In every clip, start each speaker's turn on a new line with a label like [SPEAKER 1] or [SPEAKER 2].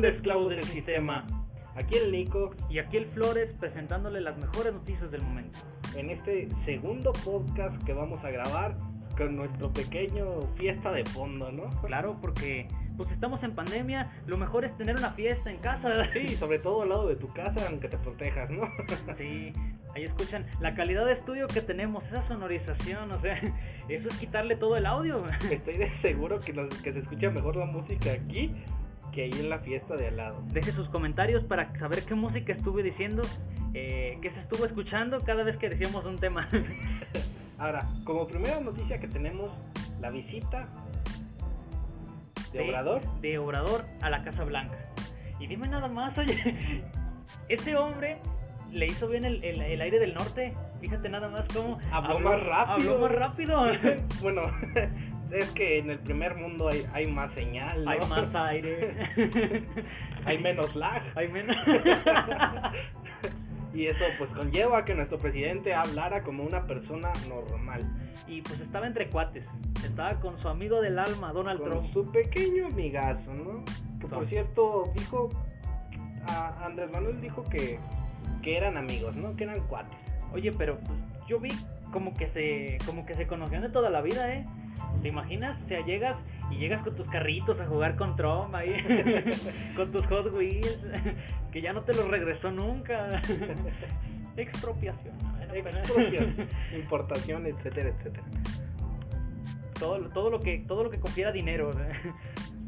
[SPEAKER 1] de esclavos del sistema.
[SPEAKER 2] Aquí el Nico,
[SPEAKER 1] Y aquí el Flores presentándole las mejores noticias del momento.
[SPEAKER 2] en este segundo podcast que vamos a grabar con nuestro pequeño fiesta de fondo, ¿no?
[SPEAKER 1] Claro, porque pues estamos en pandemia, lo mejor es tener una fiesta en casa. ¿verdad?
[SPEAKER 2] Sí, sobre todo al lado de tu casa, aunque te protejas, ¿no?
[SPEAKER 1] Sí, ahí escuchan la calidad de estudio que tenemos, esa sonorización, o sea, eso es quitarle todo el audio.
[SPEAKER 2] Estoy de seguro que, nos- que se escucha mejor la música aquí que ahí en la fiesta de al lado.
[SPEAKER 1] Deje sus comentarios para saber qué música estuve diciendo, eh, qué se estuvo escuchando cada vez que decíamos un tema.
[SPEAKER 2] Ahora, como primera noticia que tenemos, la visita de Obrador.
[SPEAKER 1] De Obrador a la Casa Blanca. Y dime nada más, oye, ese hombre le hizo bien el, el- el aire del norte. Fíjate nada más cómo
[SPEAKER 2] Habló más rápido.
[SPEAKER 1] Habló más rápido.
[SPEAKER 2] bueno, es que en el primer mundo hay, hay más señal, ¿no?
[SPEAKER 1] Hay más aire.
[SPEAKER 2] hay menos lag.
[SPEAKER 1] Hay menos.
[SPEAKER 2] Y eso pues conlleva que nuestro presidente hablara como una persona normal.
[SPEAKER 1] y pues estaba entre cuates. Estaba con su amigo del alma, Donald
[SPEAKER 2] Con
[SPEAKER 1] Trump.
[SPEAKER 2] su pequeño amigazo, ¿no? Que por cierto dijo, a Andrés Manuel dijo que, que eran amigos, ¿no? Que eran cuates.
[SPEAKER 1] Oye, pero pues, yo vi como que se como que se conocían de toda la vida, ¿eh? ¿Te imaginas? O sea, llegas y llegas con tus carritos a jugar con Trump ahí, con tus Hot Wheels, que ya no te los regresó nunca. Expropiación. Era pena.
[SPEAKER 2] Expropiación, importación, etcétera, etcétera.
[SPEAKER 1] todo, todo lo que todo lo que confiera dinero. ¿no?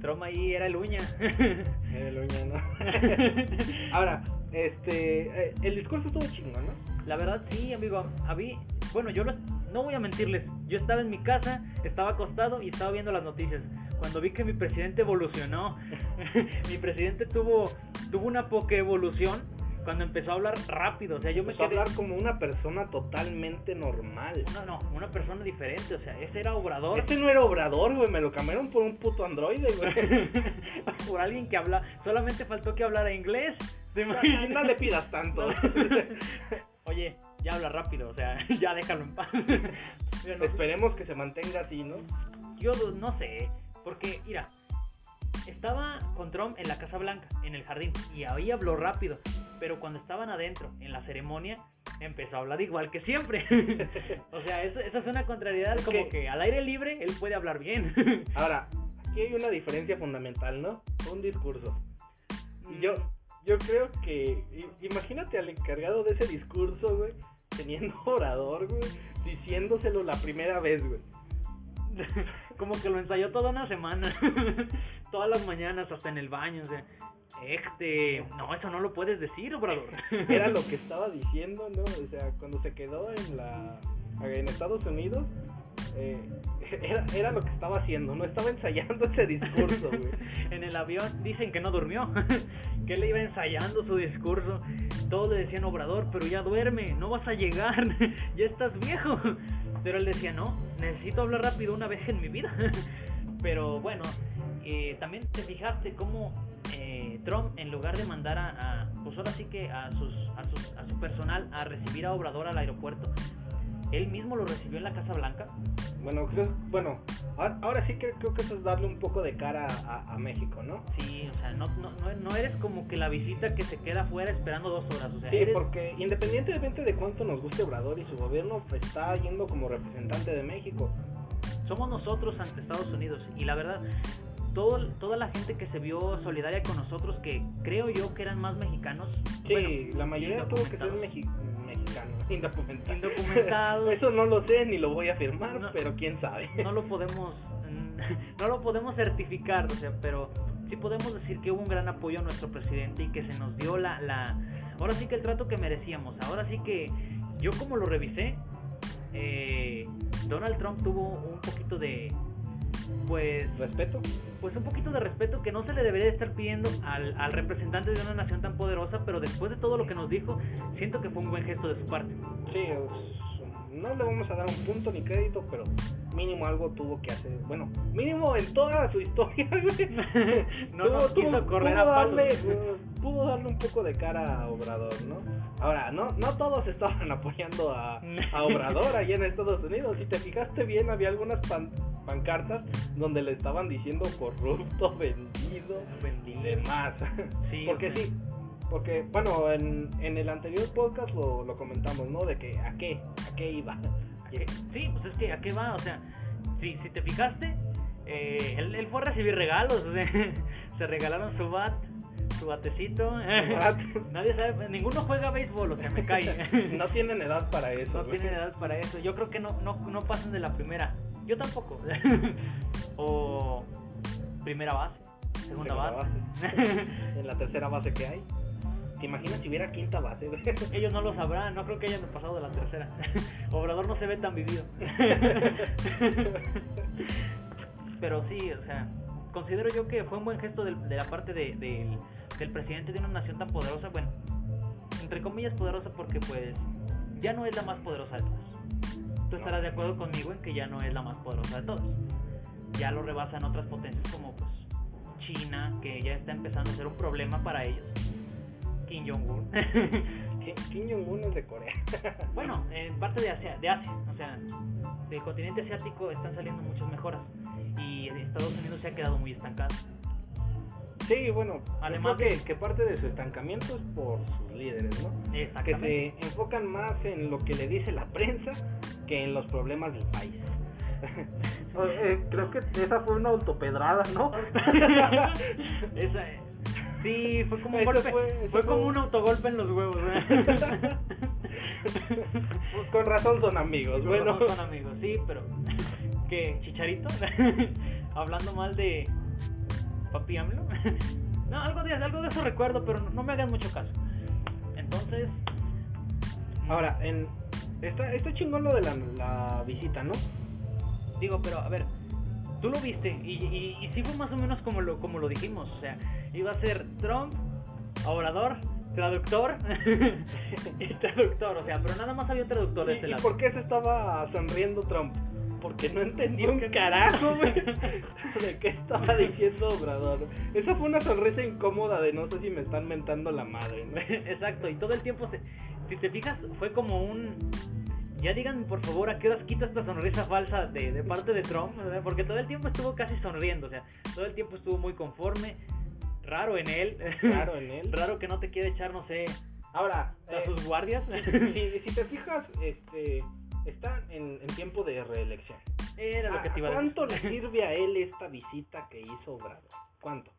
[SPEAKER 1] Trump ahí era el uña.
[SPEAKER 2] El uña, ¿no? Ahora, este, eh, el discurso estuvo chingón, ¿no?
[SPEAKER 1] La verdad sí, amigo. A mí, bueno, yo los- no voy a mentirles. Yo estaba en mi casa, estaba acostado y estaba viendo las noticias. Cuando vi que mi presidente evolucionó, mi presidente tuvo tuvo una poca evolución cuando empezó a hablar rápido. O sea, yo me
[SPEAKER 2] Empezó a
[SPEAKER 1] quedé
[SPEAKER 2] hablar como una persona totalmente normal.
[SPEAKER 1] una no, una persona diferente. O sea, ese era Obrador.
[SPEAKER 2] Este no era Obrador, güey, me lo cambiaron por un puto androide, güey.
[SPEAKER 1] Por alguien que habla, solamente faltó que hablara inglés. ¿Te imaginas?
[SPEAKER 2] No le pidas tanto.
[SPEAKER 1] Oye, ya habla rápido, o sea, ya déjalo en paz. No-
[SPEAKER 2] Esperemos que se mantenga así, ¿no?
[SPEAKER 1] Yo no sé, porque, mira, estaba con Trump en la Casa Blanca, en el jardín, y ahí habló rápido, pero cuando estaban adentro, en la ceremonia, empezó a hablar igual que siempre. o sea, eso, eso es una contrariedad,
[SPEAKER 2] Es
[SPEAKER 1] como
[SPEAKER 2] que-
[SPEAKER 1] que... al aire libre él puede hablar bien.
[SPEAKER 2] Ahora, aquí hay una diferencia fundamental, ¿no? Un discurso. Y yo. Yo creo que, imagínate al encargado de ese discurso, güey, teniendo orador, güey, diciéndoselo la primera vez, güey.
[SPEAKER 1] como que lo ensayó toda una semana, todas las mañanas, hasta en el baño, o sea... Este, no, eso no lo puedes decir, Obrador.
[SPEAKER 2] Era lo que estaba diciendo, ¿no? O sea, cuando se quedó en la en Estados Unidos, eh, era, era lo que estaba haciendo, no estaba ensayando ese discurso, güey.
[SPEAKER 1] En el avión dicen que no durmió, que él iba ensayando su discurso. Todos le decían, Obrador, pero ya duerme, no vas a llegar, ya estás viejo. Pero él decía, no, necesito hablar rápido una vez en mi vida. Pero bueno, eh, también te fijaste cómo eh, Trump, en lugar de mandar a, a, pues ahora sí que a, sus, a, sus, a su personal a recibir a Obrador al aeropuerto, él mismo lo recibió en la Casa Blanca.
[SPEAKER 2] Bueno, creo, bueno, ahora, ahora sí que creo que eso es darle un poco de cara a, a México, ¿no?
[SPEAKER 1] Sí, o sea, no, no, no, eres como que la visita que se queda afuera esperando dos horas. O sea,
[SPEAKER 2] Sí,
[SPEAKER 1] eres-
[SPEAKER 2] porque independientemente de cuánto nos guste Obrador y su gobierno, pues, está yendo como representante de México.
[SPEAKER 1] somos nosotros ante Estados Unidos. Y la verdad, todo, toda la gente que se vio solidaria con nosotros, que creo yo que eran más mexicanos.
[SPEAKER 2] Sí,
[SPEAKER 1] bueno,
[SPEAKER 2] la mayoría tuvo que ser mexi- mexicano, indocumentado.
[SPEAKER 1] Indocumentados.
[SPEAKER 2] Eso no lo sé ni lo voy a afirmar,
[SPEAKER 1] No.
[SPEAKER 2] pero quién sabe.
[SPEAKER 1] No lo podemos, mm, no lo podemos certificar, o sea, pero sí podemos decir que hubo un gran apoyo a nuestro presidente y que se nos dio la, la, ahora sí que el trato que merecíamos. Ahora sí que yo como lo revisé, eh, Donald Trump tuvo un poquito de, pues,
[SPEAKER 2] Respeto.
[SPEAKER 1] pues un poquito de respeto que no se le debería estar pidiendo al, al representante de una nación tan poderosa, pero después de todo lo que nos dijo, siento que fue un buen gesto de su parte.
[SPEAKER 2] Sí, es- no le vamos a dar un punto ni crédito, pero mínimo algo tuvo que hacer. Bueno, mínimo en toda su historia, güey.
[SPEAKER 1] No nos quiso correr
[SPEAKER 2] pudo
[SPEAKER 1] a palos.
[SPEAKER 2] darle, pudo darle un poco de cara a Obrador, ¿no? Ahora, no, no todos estaban apoyando a, a Obrador allá en Estados Unidos. Si te fijaste bien, había algunas pan- pancartas donde le estaban diciendo corrupto, vendido,
[SPEAKER 1] Vendido.
[SPEAKER 2] y demás.
[SPEAKER 1] Sí,
[SPEAKER 2] porque sí, porque, bueno, en, en el anterior podcast lo, lo comentamos, ¿no? De que a qué, a qué iba.
[SPEAKER 1] ¿A qué? Sí, pues es que a qué va, o sea, si, si te fijaste, eh, él, él fue a recibir regalos, o sea, se regalaron su bat, su batecito.
[SPEAKER 2] bat.
[SPEAKER 1] Nadie sabe, ninguno juega béisbol, o sea, me cae.
[SPEAKER 2] No tienen edad para eso.
[SPEAKER 1] No tienen edad para eso. Yo creo que no, no, no pasan de la primera. Yo tampoco. o primera base, segunda,
[SPEAKER 2] Segunda
[SPEAKER 1] base.
[SPEAKER 2] En la tercera base que hay. ¿Te imaginas si hubiera quinta base?
[SPEAKER 1] Ellos no lo sabrán, no creo que hayan pasado de la tercera. Obrador no se ve tan vivido. Pero sí, o sea, considero yo que fue un buen gesto de la parte de- del, del presidente de una nación tan poderosa. Bueno, entre comillas poderosa porque pues ya no es la más poderosa de todos. Tú estarás de acuerdo conmigo en que ya no es la más poderosa de todos. Ya lo rebasan otras potencias como pues China, que ya está empezando a ser un problema para ellos. Kim Jong-un.
[SPEAKER 2] Kim Kim Jong-un es de Corea.
[SPEAKER 1] Bueno, en parte de Asia, de Asia, o sea, del continente asiático están saliendo muchas mejoras y Estados Unidos se ha quedado muy estancado.
[SPEAKER 2] Sí, bueno,
[SPEAKER 1] Además
[SPEAKER 2] que, que parte de su estancamiento es por sus líderes, ¿no? Que se enfocan más en lo que le dice la prensa que en los problemas del país. Eh, creo que esa fue una autopedrada, ¿no?
[SPEAKER 1] Esa, eh, sí, fue como un
[SPEAKER 2] Eso
[SPEAKER 1] golpe,
[SPEAKER 2] fue-
[SPEAKER 1] fue,
[SPEAKER 2] eso fue-
[SPEAKER 1] como un autogolpe en los huevos. ¿eh?
[SPEAKER 2] Pues con razón son amigos,
[SPEAKER 1] bueno,
[SPEAKER 2] bueno.
[SPEAKER 1] son amigos, sí, pero ¿qué? ¿Chicharito? Hablando mal de papi AMLO. no, algo de, algo de eso recuerdo, pero no, no me hagan mucho caso. Entonces,
[SPEAKER 2] Ahora, en, está, está chingón lo de la, la visita, ¿no?
[SPEAKER 1] Digo, pero a ver, tú lo viste y, y, y sí fue más o menos como lo, como lo dijimos. O sea, iba a ser Trump, orador, traductor y traductor. O sea, pero nada más había un traductor de
[SPEAKER 2] ¿Y,
[SPEAKER 1] este
[SPEAKER 2] y
[SPEAKER 1] lado.
[SPEAKER 2] por qué se estaba sonriendo Trump? Porque no entendió un carajo, güey, de qué estaba diciendo Obrador. Esa fue una sonrisa incómoda de no sé si me están mentando la madre, ¿no?
[SPEAKER 1] Exacto, y todo el tiempo, se, si te fijas, fue como un... Ya díganme por favor a qué horas quita esta sonrisa falsa de, de parte de Trump, ¿verdad? porque todo el tiempo estuvo casi sonriendo, o sea, todo el tiempo estuvo muy conforme, raro en él,
[SPEAKER 2] Claro, en él.
[SPEAKER 1] raro que no te quiere echar, no sé,
[SPEAKER 2] Ahora,
[SPEAKER 1] a
[SPEAKER 2] eh,
[SPEAKER 1] sus guardias.
[SPEAKER 2] si, si te fijas, este, están en, en tiempo de reelección.
[SPEAKER 1] Era lo que te iba a
[SPEAKER 2] ¿Cuánto le sirve a él esta visita que hizo Obrador? ¿Cuánto?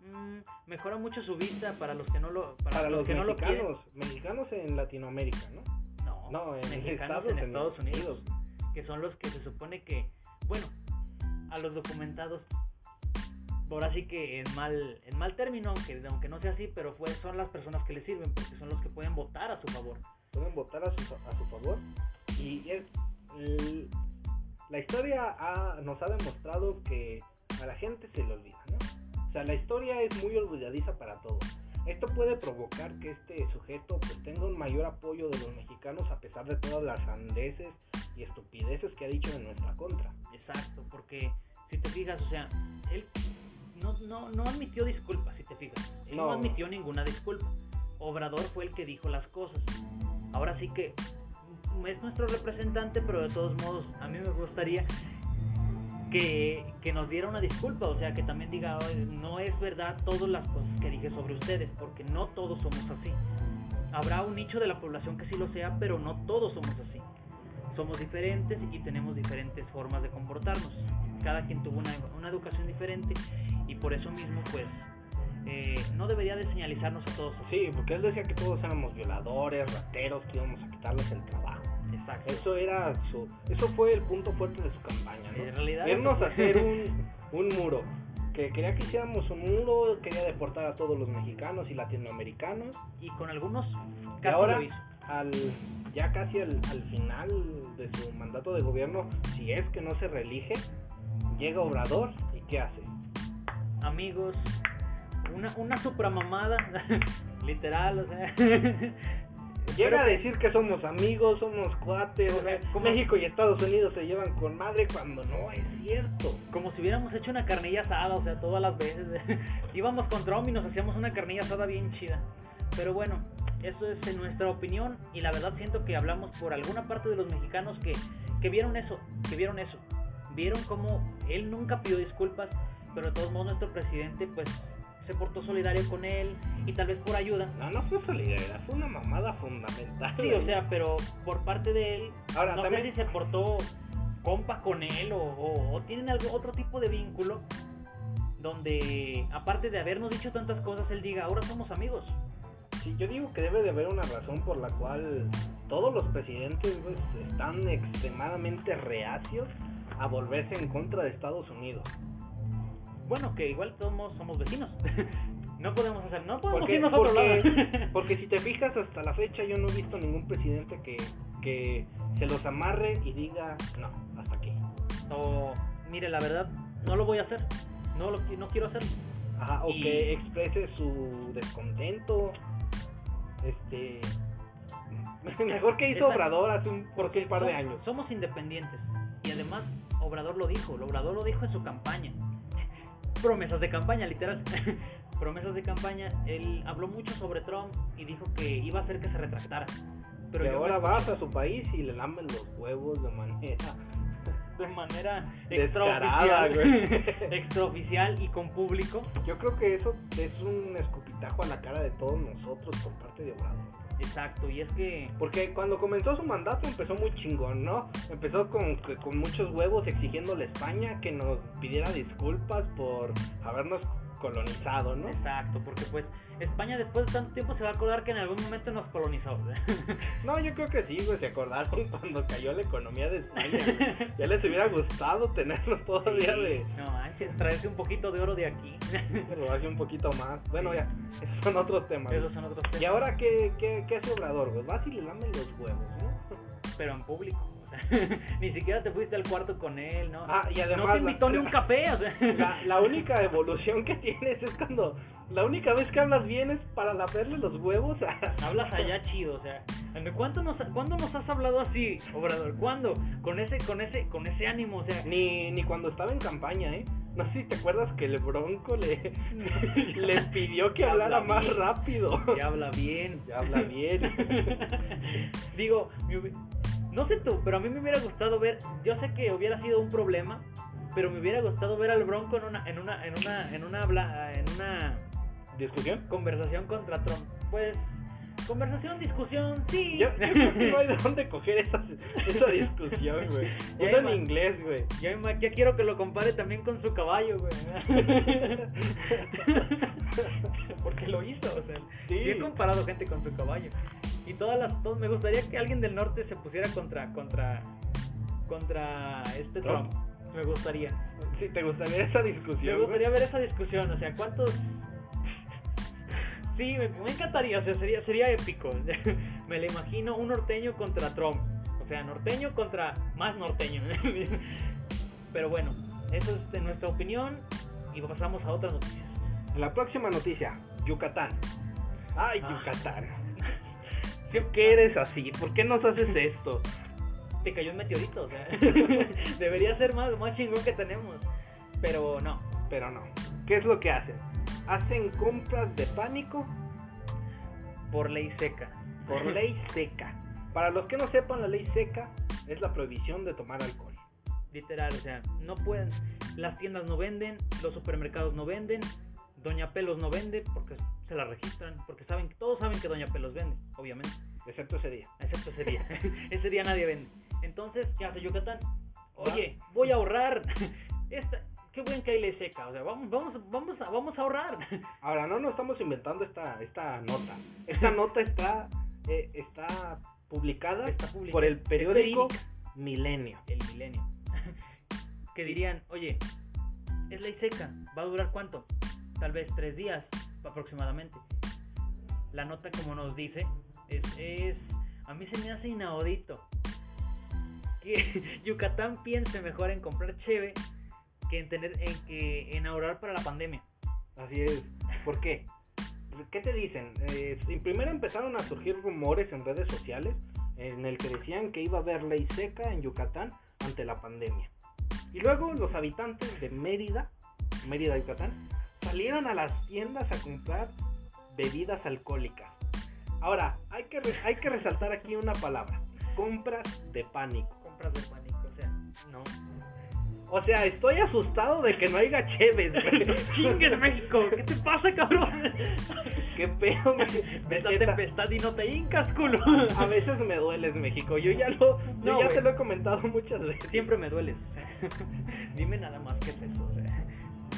[SPEAKER 1] Mm, mejora mucho su vista para los que no lo para,
[SPEAKER 2] Para,
[SPEAKER 1] los,
[SPEAKER 2] los
[SPEAKER 1] que no lo quieren.
[SPEAKER 2] mexicanos, mexicanos en Latinoamérica, ¿no?
[SPEAKER 1] No,
[SPEAKER 2] No, en
[SPEAKER 1] mexicanos
[SPEAKER 2] Estados
[SPEAKER 1] en
[SPEAKER 2] Unidos.
[SPEAKER 1] Estados Unidos, que son los que se supone que, bueno, a los documentados, ahora sí que en mal, en mal término, aunque, aunque no sea así, pero fue, son las personas que le sirven, porque son los que pueden votar a su favor.
[SPEAKER 2] pueden votar a su, a su favor. Y es, el- la historia ha- nos ha demostrado que a la gente se le olvida, ¿no? O sea, la historia es muy olvidadiza para todo. Esto puede provocar que este sujeto pues, tenga un mayor apoyo de los mexicanos a pesar de todas las sandeces y estupideces que ha dicho en nuestra contra.
[SPEAKER 1] Exacto, porque si te fijas, o sea, él no, no, no admitió disculpas, si te fijas. Él no.
[SPEAKER 2] No.
[SPEAKER 1] admitió ninguna disculpa. Obrador fue el que dijo las cosas. Ahora sí que es nuestro representante, pero de todos modos, a mí me gustaría que, que nos diera una disculpa, o sea, que también diga, "Oye, no es verdad todas las cosas que dije sobre ustedes, porque no todos somos así. Habrá un nicho de la población que sí lo sea, pero no todos somos así. Somos diferentes y tenemos diferentes formas de comportarnos. Cada quien tuvo una, una educación diferente y por eso mismo, pues, eh, no debería de señalizarnos a todos.
[SPEAKER 2] Sí, porque él decía que todos éramos violadores, rateros, que íbamos a quitarles el trabajo.
[SPEAKER 1] Exacto.
[SPEAKER 2] Eso era su, eso fue el punto fuerte de su campaña, ¿no?
[SPEAKER 1] En realidad,
[SPEAKER 2] Irnos a hacer un, un muro. Que quería que hiciéramos un muro, quería deportar a todos los mexicanos y latinoamericanos.
[SPEAKER 1] y con algunos
[SPEAKER 2] Y ahora,
[SPEAKER 1] lo hizo.
[SPEAKER 2] al, ya casi al, al final de su mandato de gobierno, si es que no se reelige, llega Obrador y ¿qué hace?
[SPEAKER 1] amigos, una, una supramamada, literal, o sea.
[SPEAKER 2] Llega a decir que somos amigos, somos cuates,
[SPEAKER 1] O sea, como-
[SPEAKER 2] México y Estados Unidos se llevan con madre cuando no es cierto.
[SPEAKER 1] Como si hubiéramos hecho una carnilla asada, o sea, todas las veces. Íbamos con Trump y nos hacíamos una carnilla asada bien chida. Pero bueno, eso es nuestra opinión y la verdad siento que hablamos por alguna parte de los mexicanos que, que vieron eso, que vieron eso. Vieron como él nunca pidió disculpas, pero de todos modos nuestro presidente pues se portó solidario con él y tal vez por ayuda.
[SPEAKER 2] No, no fue solidaridad, fue una mamada fundamental.
[SPEAKER 1] Sí, o sea, pero por parte de él,
[SPEAKER 2] Ahora,
[SPEAKER 1] no
[SPEAKER 2] también-
[SPEAKER 1] sé si se portó compa con él o, o- o tienen algo, otro tipo de vínculo donde, aparte de habernos dicho tantas cosas, él diga, ahora somos amigos.
[SPEAKER 2] Sí, yo digo que debe de haber una razón por la cual todos los presidentes pues, están extremadamente reacios a volverse en contra de Estados Unidos.
[SPEAKER 1] Bueno, que igual todos somos vecinos. no podemos hacer, no podemos
[SPEAKER 2] Porque,
[SPEAKER 1] irnos a otro
[SPEAKER 2] porque-
[SPEAKER 1] lado.
[SPEAKER 2] porque si te fijas hasta la fecha yo no he visto ningún presidente que, que se los amarre y diga, no, hasta aquí.
[SPEAKER 1] o, mire, la verdad, no lo voy a hacer. No, lo, no quiero hacerlo.
[SPEAKER 2] Ajá, o
[SPEAKER 1] Y-
[SPEAKER 2] que exprese su descontento. Este. Mejor que hizo Obrador hace un, porque un par de años.
[SPEAKER 1] Somos independientes. Y además, Obrador lo dijo. Obrador lo dijo en su campaña. Promesas de campaña, literal. Promesas de campaña. Él habló mucho sobre Trump y dijo que iba a hacer que se retractara. Pero yo
[SPEAKER 2] ahora vas a su país y le lamen los huevos de manera.
[SPEAKER 1] De manera
[SPEAKER 2] Descarada,
[SPEAKER 1] extraoficial,
[SPEAKER 2] güey.
[SPEAKER 1] extraoficial y con público.
[SPEAKER 2] Yo creo que eso es un escupitajo a la cara de todos nosotros por parte de Obrador.
[SPEAKER 1] Exacto, y es que
[SPEAKER 2] Porque cuando comenzó su mandato empezó muy chingón, ¿no? Empezó con, con muchos huevos exigiéndole a España que nos pidiera disculpas por habernos colonizado, ¿no?
[SPEAKER 1] Exacto, porque pues España después de tanto tiempo se va a acordar que en algún momento nos colonizó.
[SPEAKER 2] No, yo creo que sí, güey, se acordaron cuando cayó la economía de España. ya les hubiera gustado tenernos todavía de...
[SPEAKER 1] No manches, traerse un poquito de oro de aquí.
[SPEAKER 2] Pero hace un poquito más. Bueno, ya, esos son otros temas.
[SPEAKER 1] Esos son otros temas.
[SPEAKER 2] ¿Y ahora qué, qué, qué hace Obrador, güey? Vas y le lamen los huevos, ¿no?
[SPEAKER 1] Pero en público. ni siquiera te fuiste al cuarto con él, ¿no?
[SPEAKER 2] Ah, y además
[SPEAKER 1] no te invitó ni un café. O sea.
[SPEAKER 2] La, la única evolución que tienes es cuando... La única vez que hablas bien es para lamerle los huevos a...
[SPEAKER 1] Hablas allá chido, o sea, ¿cuánto nos, ¿cuándo nos has hablado así, Obrador? ¿Cuándo? Con ese, con ese, con ese ánimo, o sea,
[SPEAKER 2] Ni, ni cuando estaba en campaña, ¿eh? No sé si te acuerdas que el Bronco le, le pidió que hablara
[SPEAKER 1] habla
[SPEAKER 2] más rápido.
[SPEAKER 1] ya habla bien.
[SPEAKER 2] Ya habla bien.
[SPEAKER 1] Digo, hubi- no sé tú, pero a mí me hubiera gustado ver, yo sé que hubiera sido un problema, pero me hubiera gustado ver al Bronco en una, en una, en una, en una, habla- en una
[SPEAKER 2] ¿Discusión?
[SPEAKER 1] conversación contra Trump. Pues, conversación, discusión, sí.
[SPEAKER 2] Yo, yo no hay de dónde coger esa, esa discusión, güey. Usa en inglés, güey.
[SPEAKER 1] Ya, ima- ya quiero que lo compare también con su caballo, güey. Porque lo hizo, o sea.
[SPEAKER 2] Sí.
[SPEAKER 1] Sí he comparado gente con su caballo. Y todas las todos, me gustaría que alguien del norte se pusiera contra contra contra este
[SPEAKER 2] Trump.
[SPEAKER 1] Trump. Me gustaría.
[SPEAKER 2] Sí, ¿te gustaría esa
[SPEAKER 1] Me
[SPEAKER 2] discusión?
[SPEAKER 1] gustaría ver esa discusión, o sea, ¿cuántos Sí, me, me encantaría, o sea, sería sería épico. me lo imagino un norteño contra Trump. O sea, norteño contra más norteño. Pero bueno, eso es de nuestra opinión y pasamos a otras noticias.
[SPEAKER 2] La próxima noticia, Yucatán. Ay,
[SPEAKER 1] Ah.
[SPEAKER 2] Yucatán. ¿Por qué eres así? ¿Por qué nos haces esto?
[SPEAKER 1] te cayó un meteorito, o sea, debería ser más, más chingón que tenemos. Pero no,
[SPEAKER 2] Pero no. ¿Qué es lo que hacen? Hacen compras de pánico
[SPEAKER 1] por ley seca.
[SPEAKER 2] por ley seca. Para los que no sepan, la ley seca es la prohibición de tomar alcohol.
[SPEAKER 1] Literal, o sea, no pueden, las tiendas no venden, los supermercados no venden, Doña Pelos no vende porque se la registran, porque saben, todos saben que Doña Pelos vende, obviamente,
[SPEAKER 2] Excepto ese día.
[SPEAKER 1] excepto ese día. ese día nadie vende. Entonces, ¿qué hace Yucatán? Oye, voy a ahorrar. Esta, qué buen que hay ley seca, o sea, vamos, vamos, vamos, a, vamos a ahorrar.
[SPEAKER 2] Ahora, no nos estamos inventando esta, esta nota. Esta nota está, eh, está publicada
[SPEAKER 1] Está publicada.
[SPEAKER 2] por el periódico. Milenio.
[SPEAKER 1] el milenio. que dirían, oye, es ley seca, ¿va a durar cuánto? Tal vez tres días aproximadamente. La nota, como nos dice, es, a mí se me hace inaudito que Yucatán piense mejor en comprar cheve que en tener en que en ahorrar para la pandemia.
[SPEAKER 2] Así es. ¿Por qué? ¿Qué te dicen? Eh, primero empezaron a surgir rumores en redes sociales en el que decían que iba a haber ley seca en Yucatán ante la pandemia. Y luego los habitantes de Mérida, Mérida, Yucatán, salieron a las tiendas a comprar bebidas alcohólicas. Ahora, hay que, re- hay que resaltar aquí una palabra. Compras de pánico.
[SPEAKER 1] Compras de pánico, o sea, no.
[SPEAKER 2] O sea, estoy asustado de que no haya cheves.
[SPEAKER 1] ¡Chingues, México! ¿Qué te pasa, cabrón?
[SPEAKER 2] Qué pedo, Neta,
[SPEAKER 1] tempestad y no te hincas, culo.
[SPEAKER 2] A veces me dueles, México. Yo ya lo, yo ya te lo he comentado muchas veces.
[SPEAKER 1] Siempre me dueles. Dime nada más que es eso.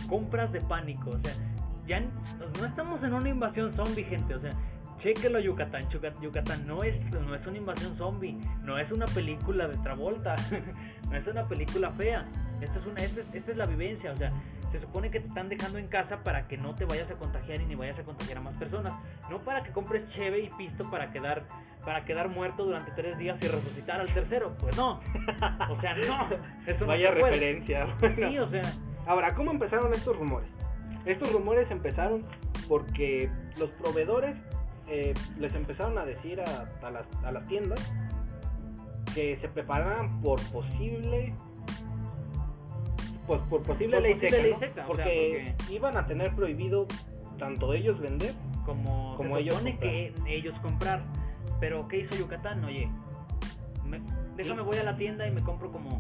[SPEAKER 1] Compras de pánico. O sea, ya no estamos en una invasión zombie, gente. O sea, chéquelo Yucatán. Yucatán no es, no es una invasión zombie. No es una película de Travolta. no es una película fea. Esta es, una, esta, es, esta es la vivencia. O sea, se supone que te están dejando en casa para que no te vayas a contagiar y ni vayas a contagiar a más personas. No para que compres cheve y pisto para quedar para quedar muerto durante tres días y resucitar al tercero. Pues no. O sea, no. Eso no
[SPEAKER 2] Vaya
[SPEAKER 1] se puede.
[SPEAKER 2] referencia.
[SPEAKER 1] Sí, o sea,
[SPEAKER 2] Ahora, ¿cómo empezaron estos rumores? Estos rumores empezaron porque los proveedores eh, les empezaron a decir a, a las, a las tiendas que se prepararan por posible pues por posible
[SPEAKER 1] Por
[SPEAKER 2] ley seca,
[SPEAKER 1] ley
[SPEAKER 2] ¿no?
[SPEAKER 1] seca, o sea,
[SPEAKER 2] porque, iban a tener prohibido tanto ellos vender
[SPEAKER 1] como,
[SPEAKER 2] Como
[SPEAKER 1] se
[SPEAKER 2] ellos
[SPEAKER 1] supone
[SPEAKER 2] comprar.
[SPEAKER 1] que ellos comprar. Pero ¿qué hizo Yucatán? Oye, me- déjame voy a la tienda y me compro como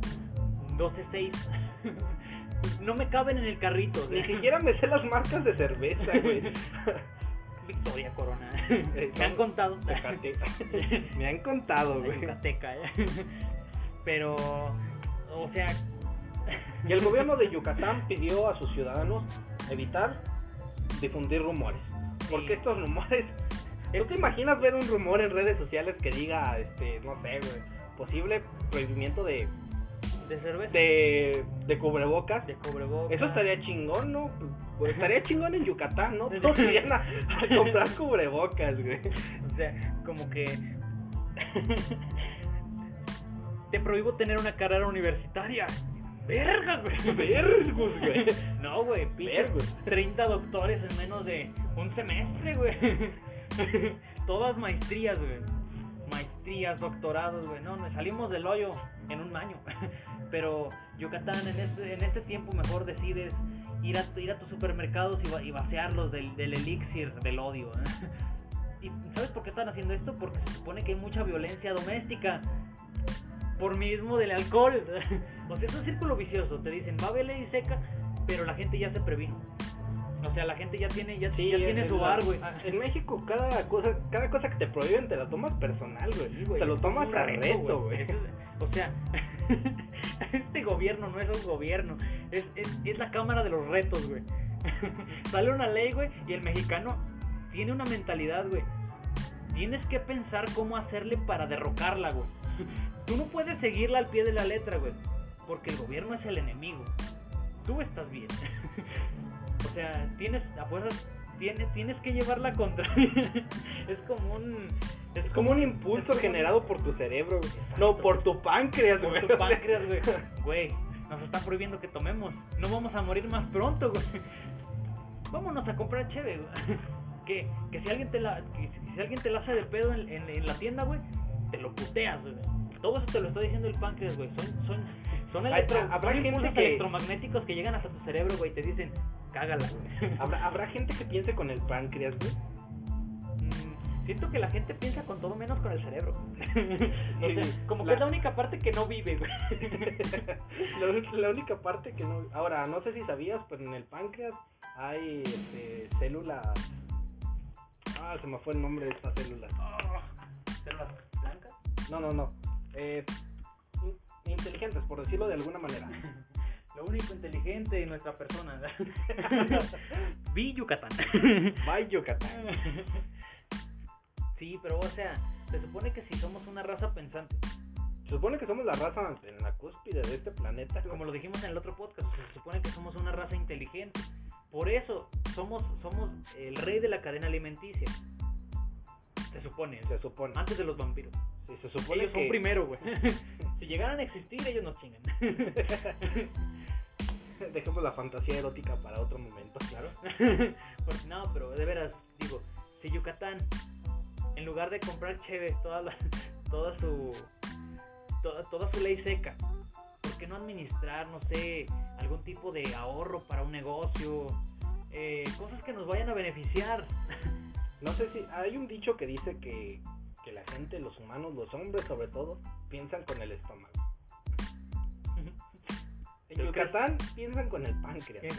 [SPEAKER 1] 12 6. no me caben en el carrito.
[SPEAKER 2] ni siquiera me sé las marcas de cerveza güey
[SPEAKER 1] Victoria Corona.
[SPEAKER 2] Eh,
[SPEAKER 1] me han contado.
[SPEAKER 2] Me han contado güey
[SPEAKER 1] Yucateca, ¿eh? Pero, o sea,
[SPEAKER 2] Y el gobierno de Yucatán pidió a sus ciudadanos evitar difundir rumores. Porque estos rumores. ¿No te imaginas ver un rumor en redes sociales que diga, este, no sé, güey, posible prohibimiento de,
[SPEAKER 1] de cerveza,
[SPEAKER 2] de, de cubrebocas?
[SPEAKER 1] de cubrebocas.
[SPEAKER 2] Eso estaría chingón, ¿no? Pues estaría chingón en Yucatán, ¿no? Todos irían a, a comprar cubrebocas, güey.
[SPEAKER 1] O sea, como que. Te prohíbo tener una carrera universitaria. Verga, güey.
[SPEAKER 2] Vergus, güey.
[SPEAKER 1] No, güey,
[SPEAKER 2] Vergus.
[SPEAKER 1] 30 doctores en menos de un semestre, güey. Todas maestrías, güey. Maestrías, doctorados, güey. No, nos salimos del hoyo en un año. Pero Yucatán, en este, en este tiempo mejor decides ir a, ir a tus supermercados y, y vaciarlos del, elixir del odio. ¿eh? ¿Y sabes por qué están haciendo esto? Porque se supone que hay mucha violencia doméstica. Por mismo del alcohol. o sea, es un círculo vicioso. Te dicen, va ley seca, pero la gente ya se previno. O sea, la gente ya tiene, ya,
[SPEAKER 2] Sí,
[SPEAKER 1] ya
[SPEAKER 2] es-
[SPEAKER 1] tiene su bar, güey.
[SPEAKER 2] En México, cada cosa, cada cosa que te prohíben te la tomas personal, güey.
[SPEAKER 1] Sí,
[SPEAKER 2] te lo tomas a reto, güey.
[SPEAKER 1] O sea, este gobierno no es un gobierno, es, es, es la cámara de los retos, güey. Sale una ley, güey, y el mexicano tiene una mentalidad, güey. Tienes que pensar cómo hacerle para derrocarla, güey. Tú no puedes seguirla al pie de la letra, güey, porque el gobierno es el enemigo. Tú estás bien. O sea, tienes, a fuerzas, tienes, tienes que llevarla contra. es como un.
[SPEAKER 2] Es como un impulso
[SPEAKER 1] como-
[SPEAKER 2] generado por tu cerebro, güey. No, por tu páncreas,
[SPEAKER 1] Por
[SPEAKER 2] güey.
[SPEAKER 1] tu páncreas, güey. Güey, nos están prohibiendo que tomemos. No vamos a morir más pronto, güey. Vámonos a comprar cheve, güey. Que, que si alguien te la que si, alguien te la hace de pedo en, en- en la tienda, güey, te lo puteas, güey. Todo eso te lo está diciendo el páncreas, güey. Son son son, electro,
[SPEAKER 2] habrá
[SPEAKER 1] son impulsos
[SPEAKER 2] que-
[SPEAKER 1] electromagnéticos que llegan hasta tu cerebro, güey, y te dicen, "Cágala, güey."
[SPEAKER 2] ¿Habrá, habrá gente que piense con el páncreas, güey.
[SPEAKER 1] Mm, Siento que la gente piensa con todo menos con el cerebro. O sea,
[SPEAKER 2] Sí,
[SPEAKER 1] como que
[SPEAKER 2] la-
[SPEAKER 1] es la única parte que no vive, güey.
[SPEAKER 2] la, la única parte que no. Ahora, no sé si sabías, pero en el páncreas hay este, células. Ah, se me fue el nombre de estas células.
[SPEAKER 1] Oh, ¿Células blancas?
[SPEAKER 2] No, no, no. Eh, in- inteligentes, por decirlo de alguna manera.
[SPEAKER 1] Lo único inteligente en nuestra persona. Vi Yucatán.
[SPEAKER 2] Bye, Yucatán.
[SPEAKER 1] sí, pero o sea, se supone que si somos una raza pensante,
[SPEAKER 2] Se supone que somos la raza en la cúspide de este planeta.
[SPEAKER 1] como lo dijimos en el otro podcast, se supone que somos una raza inteligente. Por eso somos somos el rey de la cadena alimenticia. Se supone,
[SPEAKER 2] Se supone.
[SPEAKER 1] antes de los vampiros.
[SPEAKER 2] Sí, se supone
[SPEAKER 1] Ellos son
[SPEAKER 2] que
[SPEAKER 1] primero, güey. si llegaran a existir, ellos nos chingan.
[SPEAKER 2] dejemos la fantasía erótica para otro momento.
[SPEAKER 1] Claro. Porque no, pero de veras, digo, si Yucatán, en lugar de comprar chévere toda, la- toda su toda, toda su ley seca, ¿por qué no administrar, no sé, algún tipo de ahorro para un negocio? Eh, cosas que nos vayan a beneficiar.
[SPEAKER 2] No sé si hay un dicho que dice que, que la gente, los humanos, los hombres sobre todo, piensan con el estómago. En Yucatán piensan con el páncreas.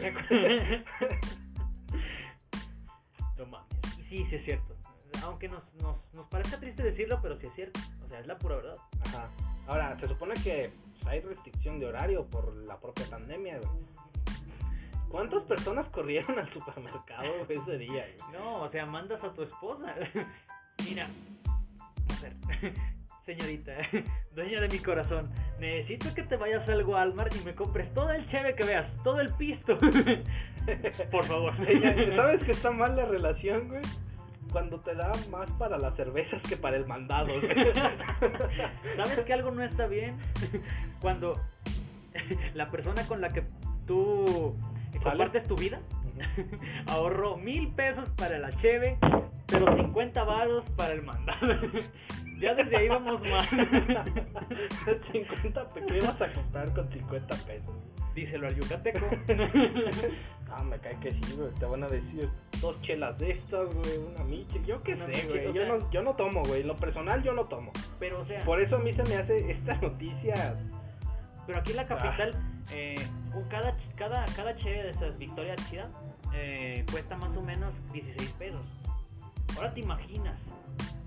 [SPEAKER 1] no mames. Y sí, sí es cierto. Aunque nos, nos, nos parezca triste decirlo, pero sí es cierto. O sea, es la pura verdad.
[SPEAKER 2] Ajá. Ahora, se supone que hay restricción de horario por la propia pandemia, güey. ¿Cuántas personas corrieron al supermercado ese día? güey?
[SPEAKER 1] No, o sea, mandas a tu esposa. Mira, mujer, señorita, dueña de mi corazón, necesito que te vayas al Walmart y me compres todo el cheve que veas, todo el pisto. Por favor.
[SPEAKER 2] ¿Sabes que está mal la relación, güey? Cuando te da más para las cervezas que para el mandado, güey.
[SPEAKER 1] ¿Sabes que algo no está bien? Cuando la persona con la que tú compartes tu vida ahorró mil pesos para la cheve, pero 50 varos para el mandado. Ya desde ahí vamos mal.
[SPEAKER 2] 50 pesos. ¿Qué vas a comprar con 50 pesos?
[SPEAKER 1] Díselo al yucateco.
[SPEAKER 2] Ah, me cae que sí, güey. Te van a decir dos chelas de estas, güey, una miche. Yo qué sé, güey. Yo
[SPEAKER 1] sea-
[SPEAKER 2] no, yo no tomo, güey. Lo personal, yo no tomo.
[SPEAKER 1] Pero, o sea,
[SPEAKER 2] Por eso a mí se me hace esta noticia.
[SPEAKER 1] pero aquí en la capital, eh, un- cada, cada, cada cheve de esas Victoria Chida eh, cuesta más o menos 16 pesos. Ahora te imaginas.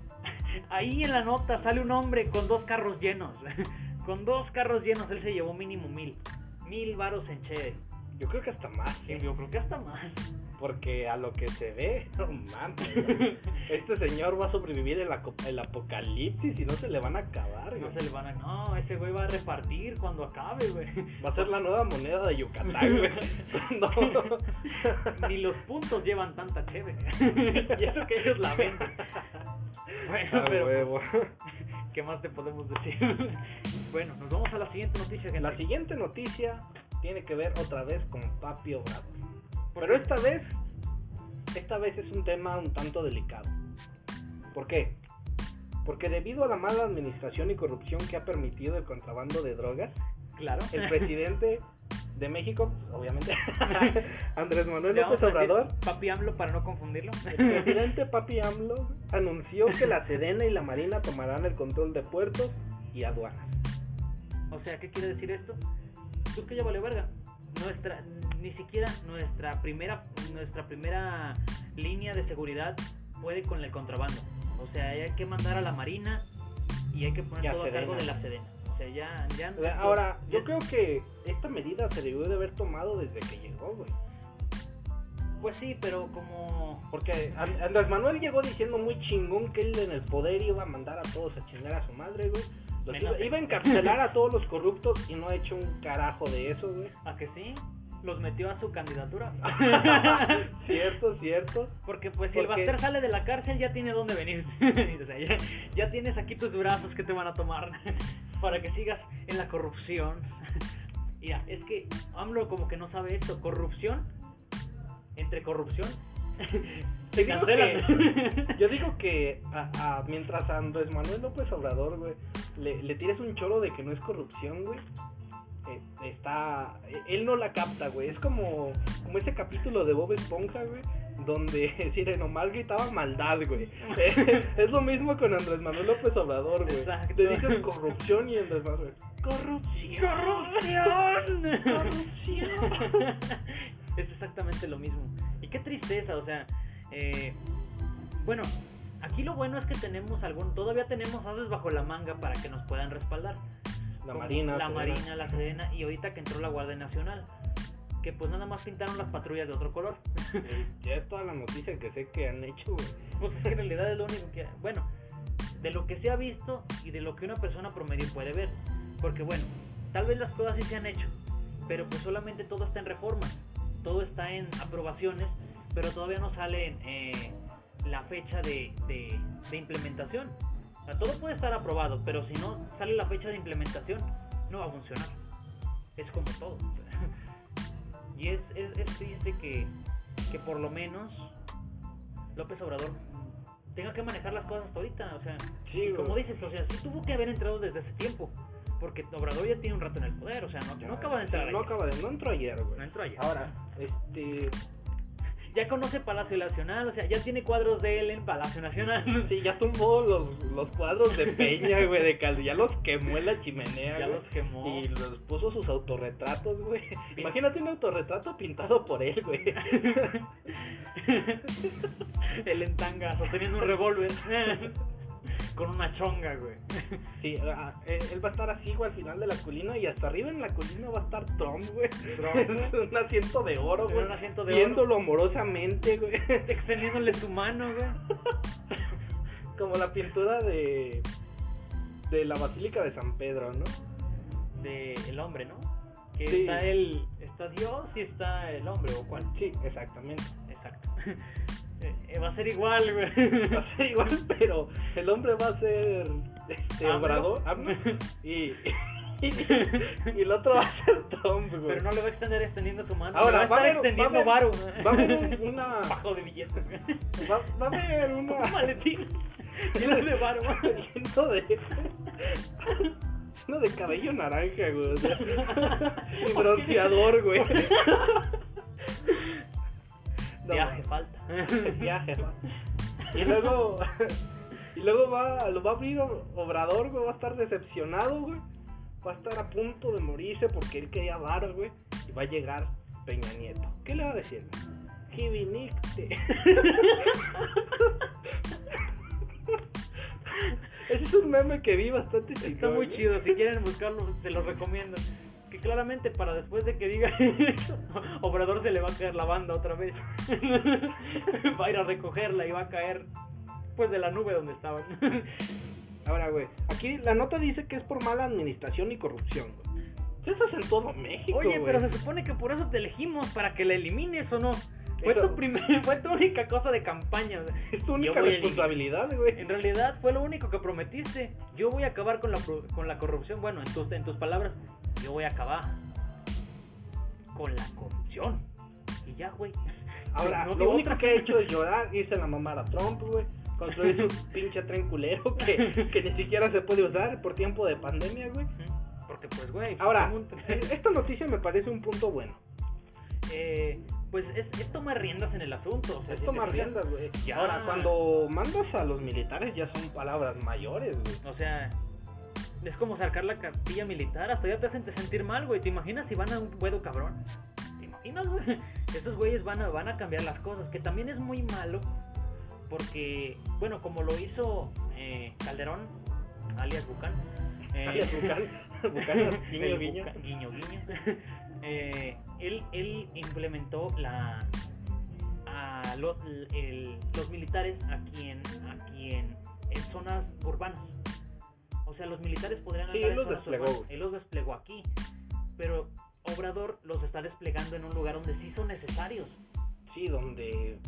[SPEAKER 1] Ahí en la nota sale un hombre con dos carros llenos. Con dos carros llenos, él se llevó mínimo mil. Mil varos en cheve.
[SPEAKER 2] Yo creo que hasta más. ¿eh?
[SPEAKER 1] Yo creo que hasta más.
[SPEAKER 2] Porque a lo que se ve, no mames. Este señor va a sobrevivir el, apocalipsis y no se le van a acabar,
[SPEAKER 1] No
[SPEAKER 2] güey.
[SPEAKER 1] se le van a. No, ese güey va a repartir cuando acabe, güey.
[SPEAKER 2] Va a ser la nueva moneda de Yucatán, güey. No.
[SPEAKER 1] Ni los puntos llevan tanta cheve. y eso que ellos la venden. Bueno, pero.
[SPEAKER 2] huevo.
[SPEAKER 1] ¿Qué más te podemos decir? bueno, nos vamos a la siguiente noticia. gente.
[SPEAKER 2] La siguiente noticia tiene que ver otra vez con Papi Obrador.
[SPEAKER 1] ¿Por
[SPEAKER 2] Pero
[SPEAKER 1] qué?
[SPEAKER 2] esta vez, esta vez es un tema un tanto delicado. ¿Por qué? Porque debido a la mala administración y corrupción que ha permitido el contrabando de drogas,
[SPEAKER 1] Claro.
[SPEAKER 2] el presidente de México, pues, obviamente, Andrés Manuel López Obrador,
[SPEAKER 1] Papi AMLO para no confundirlo.
[SPEAKER 2] el presidente Papi AMLO anunció que la Sedena y la Marina tomarán el control de puertos y aduanas.
[SPEAKER 1] o sea, ¿qué quiere decir esto? Pues que ya vale verga. Nuestra, ni siquiera nuestra primera, nuestra primera línea de seguridad puede con el contrabando. O sea, hay que mandar a la marina y hay que poner
[SPEAKER 2] Y a
[SPEAKER 1] todo a cargo de la Sedena. O sea, ya, ya.
[SPEAKER 2] O sea, Ahora,
[SPEAKER 1] ya-
[SPEAKER 2] yo creo que esta medida se debió de haber tomado desde que llegó, güey.
[SPEAKER 1] Pues sí, pero como.
[SPEAKER 2] Porque An- Andrés Manuel llegó diciendo muy chingón que él en el poder iba a mandar a todos a chingar a su madre, güey. Iba, iba a encarcelar a todos los corruptos y no ha hecho un carajo de eso, güey.
[SPEAKER 1] ¿A que sí? Los metió a su candidatura.
[SPEAKER 2] cierto, cierto.
[SPEAKER 1] Porque pues si el
[SPEAKER 2] Porque-
[SPEAKER 1] Baster sale de la cárcel ya tiene dónde venir. O sea, ya, ya tienes aquí tus brazos que te van a tomar para que sigas en la corrupción. Mira, es que AMLO como que no sabe esto. Corrupción entre corrupción.
[SPEAKER 2] Te digo
[SPEAKER 1] cancelan.
[SPEAKER 2] Yo digo que a- a- mientras Andrés Manuel López Obrador, güey, le, le tires un choro de que no es corrupción, güey. Eh, está. Él no la capta, güey. Es como, como ese capítulo de Bob Esponja, güey. Donde Sireno mal gritaba maldad, güey. Es lo mismo con Andrés Manuel López Obrador, güey.
[SPEAKER 1] Exacto.
[SPEAKER 2] Le dices corrupción y Andrés Manuel. ¡Corrupción!
[SPEAKER 1] ¡Corrupción!
[SPEAKER 2] ¡Corrupción!
[SPEAKER 1] es exactamente lo mismo. Y qué tristeza, o sea, eh, bueno, aquí lo bueno es que tenemos algún, todavía tenemos aves bajo la manga para que nos puedan respaldar.
[SPEAKER 2] La Marina.
[SPEAKER 1] La
[SPEAKER 2] Sedena.
[SPEAKER 1] Marina, la Sedena y ahorita que entró la Guardia Nacional. Que pues nada más pintaron las patrullas de otro color.
[SPEAKER 2] Eh, Ya es toda la noticia que sé que han hecho, güey.
[SPEAKER 1] Pues en realidad es lo único que... Bueno, de lo que se ha visto y de lo que una persona promedio puede ver. Porque bueno, tal vez las cosas sí se han hecho, pero pues solamente todo está en reformas, todo está en aprobaciones, pero todavía no sale en, eh, la fecha de, de- de implementación. O sea, todo puede estar aprobado, pero si no sale la fecha de implementación, no va a funcionar. Es como todo. Y es, es, es triste que, que por lo menos López Obrador tenga que manejar las cosas hasta ahorita. O sea,
[SPEAKER 2] Sí,
[SPEAKER 1] como dices, o sea, sí tuvo que haber entrado desde ese tiempo. Porque Obrador ya tiene un rato en el poder, o sea, no, no acaba de entrar.
[SPEAKER 2] No
[SPEAKER 1] ayer.
[SPEAKER 2] acaba de. No entró ayer, güey.
[SPEAKER 1] No entró ayer.
[SPEAKER 2] Ahora, este.
[SPEAKER 1] Ya conoce Palacio Nacional, o sea, ya tiene cuadros de él en Palacio Nacional.
[SPEAKER 2] Sí, ya tumbó los, los cuadros de Peña, güey, de Calvi. Ya los quemó en la chimenea,
[SPEAKER 1] Ya
[SPEAKER 2] güey.
[SPEAKER 1] los quemó.
[SPEAKER 2] Y los puso sus autorretratos, güey. Imagínate un autorretrato pintado por él, güey.
[SPEAKER 1] Él en tanga, sosteniendo un revólver. Con una chonga, güey.
[SPEAKER 2] Sí, él va a estar así, güey, al final de la colina. Y hasta arriba en la colina va a estar Trump, güey.
[SPEAKER 1] Trump.
[SPEAKER 2] un asiento de oro, güey.
[SPEAKER 1] un asiento de
[SPEAKER 2] Viéndolo amorosamente, güey.
[SPEAKER 1] Extendiéndole su mano, güey.
[SPEAKER 2] Como la pintura de. De la Basílica de San Pedro, ¿no?
[SPEAKER 1] De el hombre, ¿no? Que
[SPEAKER 2] Sí.
[SPEAKER 1] está el. Está Dios y está el hombre, ¿o cuál?
[SPEAKER 2] Sí, exactamente.
[SPEAKER 1] Exacto. Eh, va a ser igual, güey.
[SPEAKER 2] Va a ser igual, pero el hombre va a ser este
[SPEAKER 1] AMLO.
[SPEAKER 2] obrador AMLO, y, y, y el otro va a ser Trump, güey.
[SPEAKER 1] Pero no le va a extender extendiendo su mano.
[SPEAKER 2] Ahora,
[SPEAKER 1] le
[SPEAKER 2] va
[SPEAKER 1] va
[SPEAKER 2] a
[SPEAKER 1] estar extendiendo
[SPEAKER 2] va
[SPEAKER 1] varo.
[SPEAKER 2] va a haber una-
[SPEAKER 1] Bajo de billetes. güey.
[SPEAKER 2] va, va a haber una
[SPEAKER 1] Un maletín. Lleno de varo.
[SPEAKER 2] lleno de uno de cabello naranja, güey. y bronceador, güey.
[SPEAKER 1] Viaje falta.
[SPEAKER 2] viaje, ¿no? Y luego, y luego va, lo va a abrir Obrador, güey, va a estar decepcionado, güey. Va a estar a punto de morirse porque él quería varo, güey. Y va a llegar Peña Nieto. ¿Qué le va a decir? Que viniste. Ese es un meme que vi bastante
[SPEAKER 1] Está muy
[SPEAKER 2] güey.
[SPEAKER 1] chido, si quieren buscarlo, se los recomiendo. Que claramente para después de que diga eso, Obrador se le va a caer la banda otra vez. va a ir a recogerla y va a caer pues de la nube donde estaban.
[SPEAKER 2] Ahora, güey, aquí la nota dice que es por mala administración y corrupción, güey. Eso es en todo México,
[SPEAKER 1] Oye,
[SPEAKER 2] güey.
[SPEAKER 1] pero se supone que por eso te elegimos, para que la elimines o no. Fue tu, primer, fue tu única cosa de campaña. o sea,
[SPEAKER 2] Es tu única responsabilidad, güey.
[SPEAKER 1] En realidad fue lo único que prometiste. Yo voy a acabar con la, con la corrupción. Bueno, en tus, en tus palabras, yo voy a acabar con la corrupción. Y ya, güey.
[SPEAKER 2] Ahora,
[SPEAKER 1] No
[SPEAKER 2] lo único
[SPEAKER 1] otra.
[SPEAKER 2] que he hecho es llorar, irse a la mamar a Trump, güey. Construir su pinche tren culero que, que ni siquiera se puede usar por tiempo de pandemia, güey.
[SPEAKER 1] Porque, pues, güey.
[SPEAKER 2] Ahora,
[SPEAKER 1] un-
[SPEAKER 2] esta noticia me parece un punto bueno.
[SPEAKER 1] eh, pues es, es tomar riendas en el asunto. o sea,
[SPEAKER 2] Es
[SPEAKER 1] si
[SPEAKER 2] tomar riendas, güey. Ahora, cuando mandas a los militares ya son palabras mayores, güey.
[SPEAKER 1] O sea, es como sacar la cartilla militar. Hasta ya te hacen sentir mal, güey. ¿Te imaginas si van a un huevo cabrón? ¿Te imaginas, güey? Estos güeyes van a, van a cambiar las cosas. Que también es muy malo. Porque, bueno, como lo hizo eh, Calderón, alias Bucán. eh,
[SPEAKER 2] Alias Bucán. Bucán, guiño, guiño.
[SPEAKER 1] Eh, él, él implementó la a los, el- los militares aquí en, aquí en, en zonas urbanas. O sea, los militares podrían
[SPEAKER 2] Sí, él los desplegó,
[SPEAKER 1] urbanas. Él los desplegó aquí. Pero Obrador los está desplegando en un lugar donde sí son necesarios.
[SPEAKER 2] Sí, donde,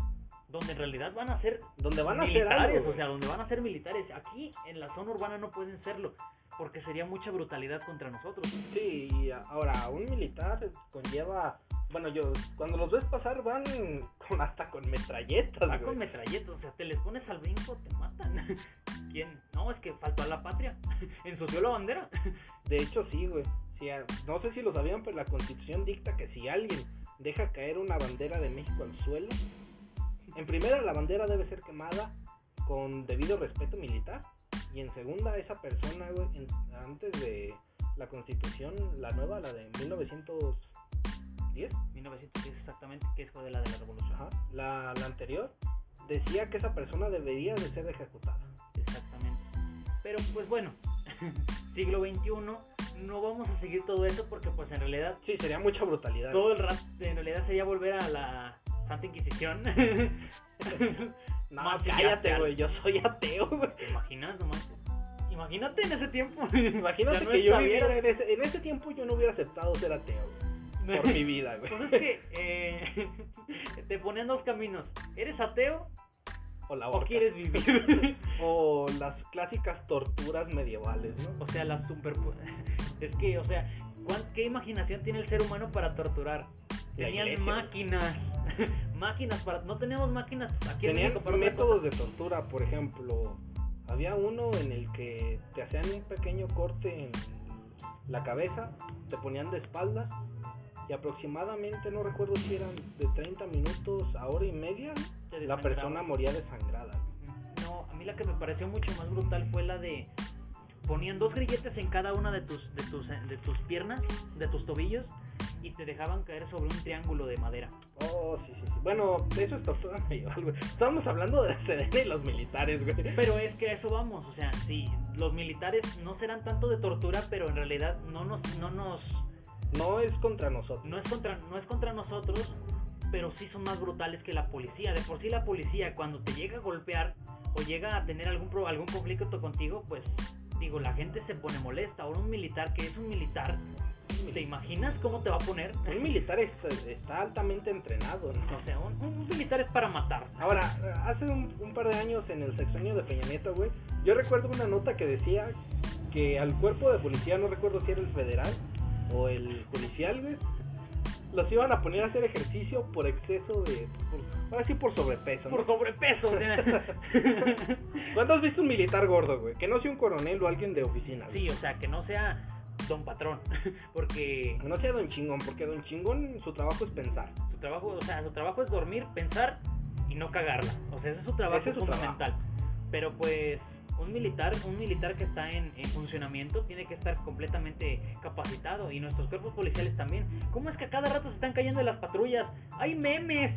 [SPEAKER 1] Donde en realidad van a ser
[SPEAKER 2] donde van a algo,
[SPEAKER 1] o sea, donde van a ser militares. Aquí en la zona urbana no pueden serlo. Porque sería mucha brutalidad contra nosotros.
[SPEAKER 2] Sí, y ahora un militar conlleva, bueno, yo cuando los ves pasar van con hasta con metralletas,
[SPEAKER 1] Va
[SPEAKER 2] güey.
[SPEAKER 1] con metralletas, o sea, te les pones al brinco, te matan. ¿Quién? No, es que faltó a la patria. Ensució la bandera.
[SPEAKER 2] De hecho sí, güey. No sé si lo sabían, pero la Constitución dicta que si alguien deja caer una bandera de México al suelo, en primera la bandera debe ser quemada con debido respeto militar y en segunda esa persona, güey, en- antes de la Constitución, la nueva, la de 1910,
[SPEAKER 1] 1910 exactamente, que es de la de la revolución.
[SPEAKER 2] Ajá. La, la anterior decía que esa persona debería de ser ejecutada.
[SPEAKER 1] Exactamente. Pero pues bueno, siglo XXI, no vamos a seguir todo eso porque pues en realidad
[SPEAKER 2] Sí, sería mucha brutalidad.
[SPEAKER 1] todo el rato, en realidad sería volver a la Santa Inquisición.
[SPEAKER 2] no,
[SPEAKER 1] más
[SPEAKER 2] cállate, güey, yo soy ateo, güey.
[SPEAKER 1] ¿Te imaginas nomás? Imagínate en ese tiempo.
[SPEAKER 2] Imagínate
[SPEAKER 1] no
[SPEAKER 2] que yo viviera
[SPEAKER 1] bien.
[SPEAKER 2] en ese, en ese tiempo yo no hubiera aceptado ser ateo, güey, por mi vida, güey.
[SPEAKER 1] Pues es que eh, te ponen dos caminos. ¿Eres ateo
[SPEAKER 2] O la
[SPEAKER 1] o quieres vivir?
[SPEAKER 2] O las clásicas torturas medievales, ¿no?
[SPEAKER 1] o sea, las super... Es que, o sea, ¿cuán- ¿qué imaginación tiene el ser humano para torturar?
[SPEAKER 2] La
[SPEAKER 1] Tenían
[SPEAKER 2] iglesia,
[SPEAKER 1] máquinas. máquinas para... No teníamos máquinas aquí en
[SPEAKER 2] Tenían
[SPEAKER 1] México para
[SPEAKER 2] métodos de tortura, por ejemplo, había uno en el que te hacían un pequeño corte en la cabeza, te ponían de espaldas y aproximadamente, no recuerdo si eran de 30 minutos a hora y media, la persona moría desangrada.
[SPEAKER 1] No, a mí la que me pareció mucho más brutal fue la de ponían dos grilletes en cada una de tus de tus de tus piernas, de tus tobillos y te dejaban caer sobre un triángulo de madera.
[SPEAKER 2] Oh, sí, sí, sí. Bueno, eso es tortura mayor, güey. Estábamos hablando de la Sedena y los militares, güey.
[SPEAKER 1] Pero es que a eso vamos, o sea, sí, los militares no serán tanto de tortura, pero en realidad no nos no nos
[SPEAKER 2] No es contra nosotros.
[SPEAKER 1] no es contra no es contra nosotros, pero sí son más brutales que la policía. De por sí la policía cuando te llega a golpear o llega a tener algún pro- algún conflicto contigo, pues digo, la gente se pone molesta. Ahora un militar que es un militar, ¿te imaginas cómo te va a poner?
[SPEAKER 2] Un militar es- está altamente entrenado, ¿no?
[SPEAKER 1] O sea, un, un militar es para matar.
[SPEAKER 2] Ahora, hace un, un par de años en el sexenio de Peña Nieto, güey, yo recuerdo una nota que decía que al cuerpo de policía, no recuerdo si era el federal o el policial, güey, los iban a poner a hacer ejercicio por exceso de... Por, ahora sí por sobrepeso, ¿no?
[SPEAKER 1] por sobrepeso.
[SPEAKER 2] ¿Cuándo has visto un militar gordo, güey? Que no sea un coronel o alguien de oficina. güey.
[SPEAKER 1] sí, o sea, que no sea don patrón, porque
[SPEAKER 2] Que no sea don chingón, porque don chingón su trabajo es pensar.
[SPEAKER 1] su trabajo, o sea, su trabajo es dormir, pensar y no cagarla. O sea, ese es su trabajo
[SPEAKER 2] Ese es su
[SPEAKER 1] fundamental. Pero pues un militar, un militar que está en, en funcionamiento tiene que estar completamente capacitado y nuestros cuerpos policiales también. ¿Cómo es que a cada rato se están cayendo de las patrullas? Hay memes.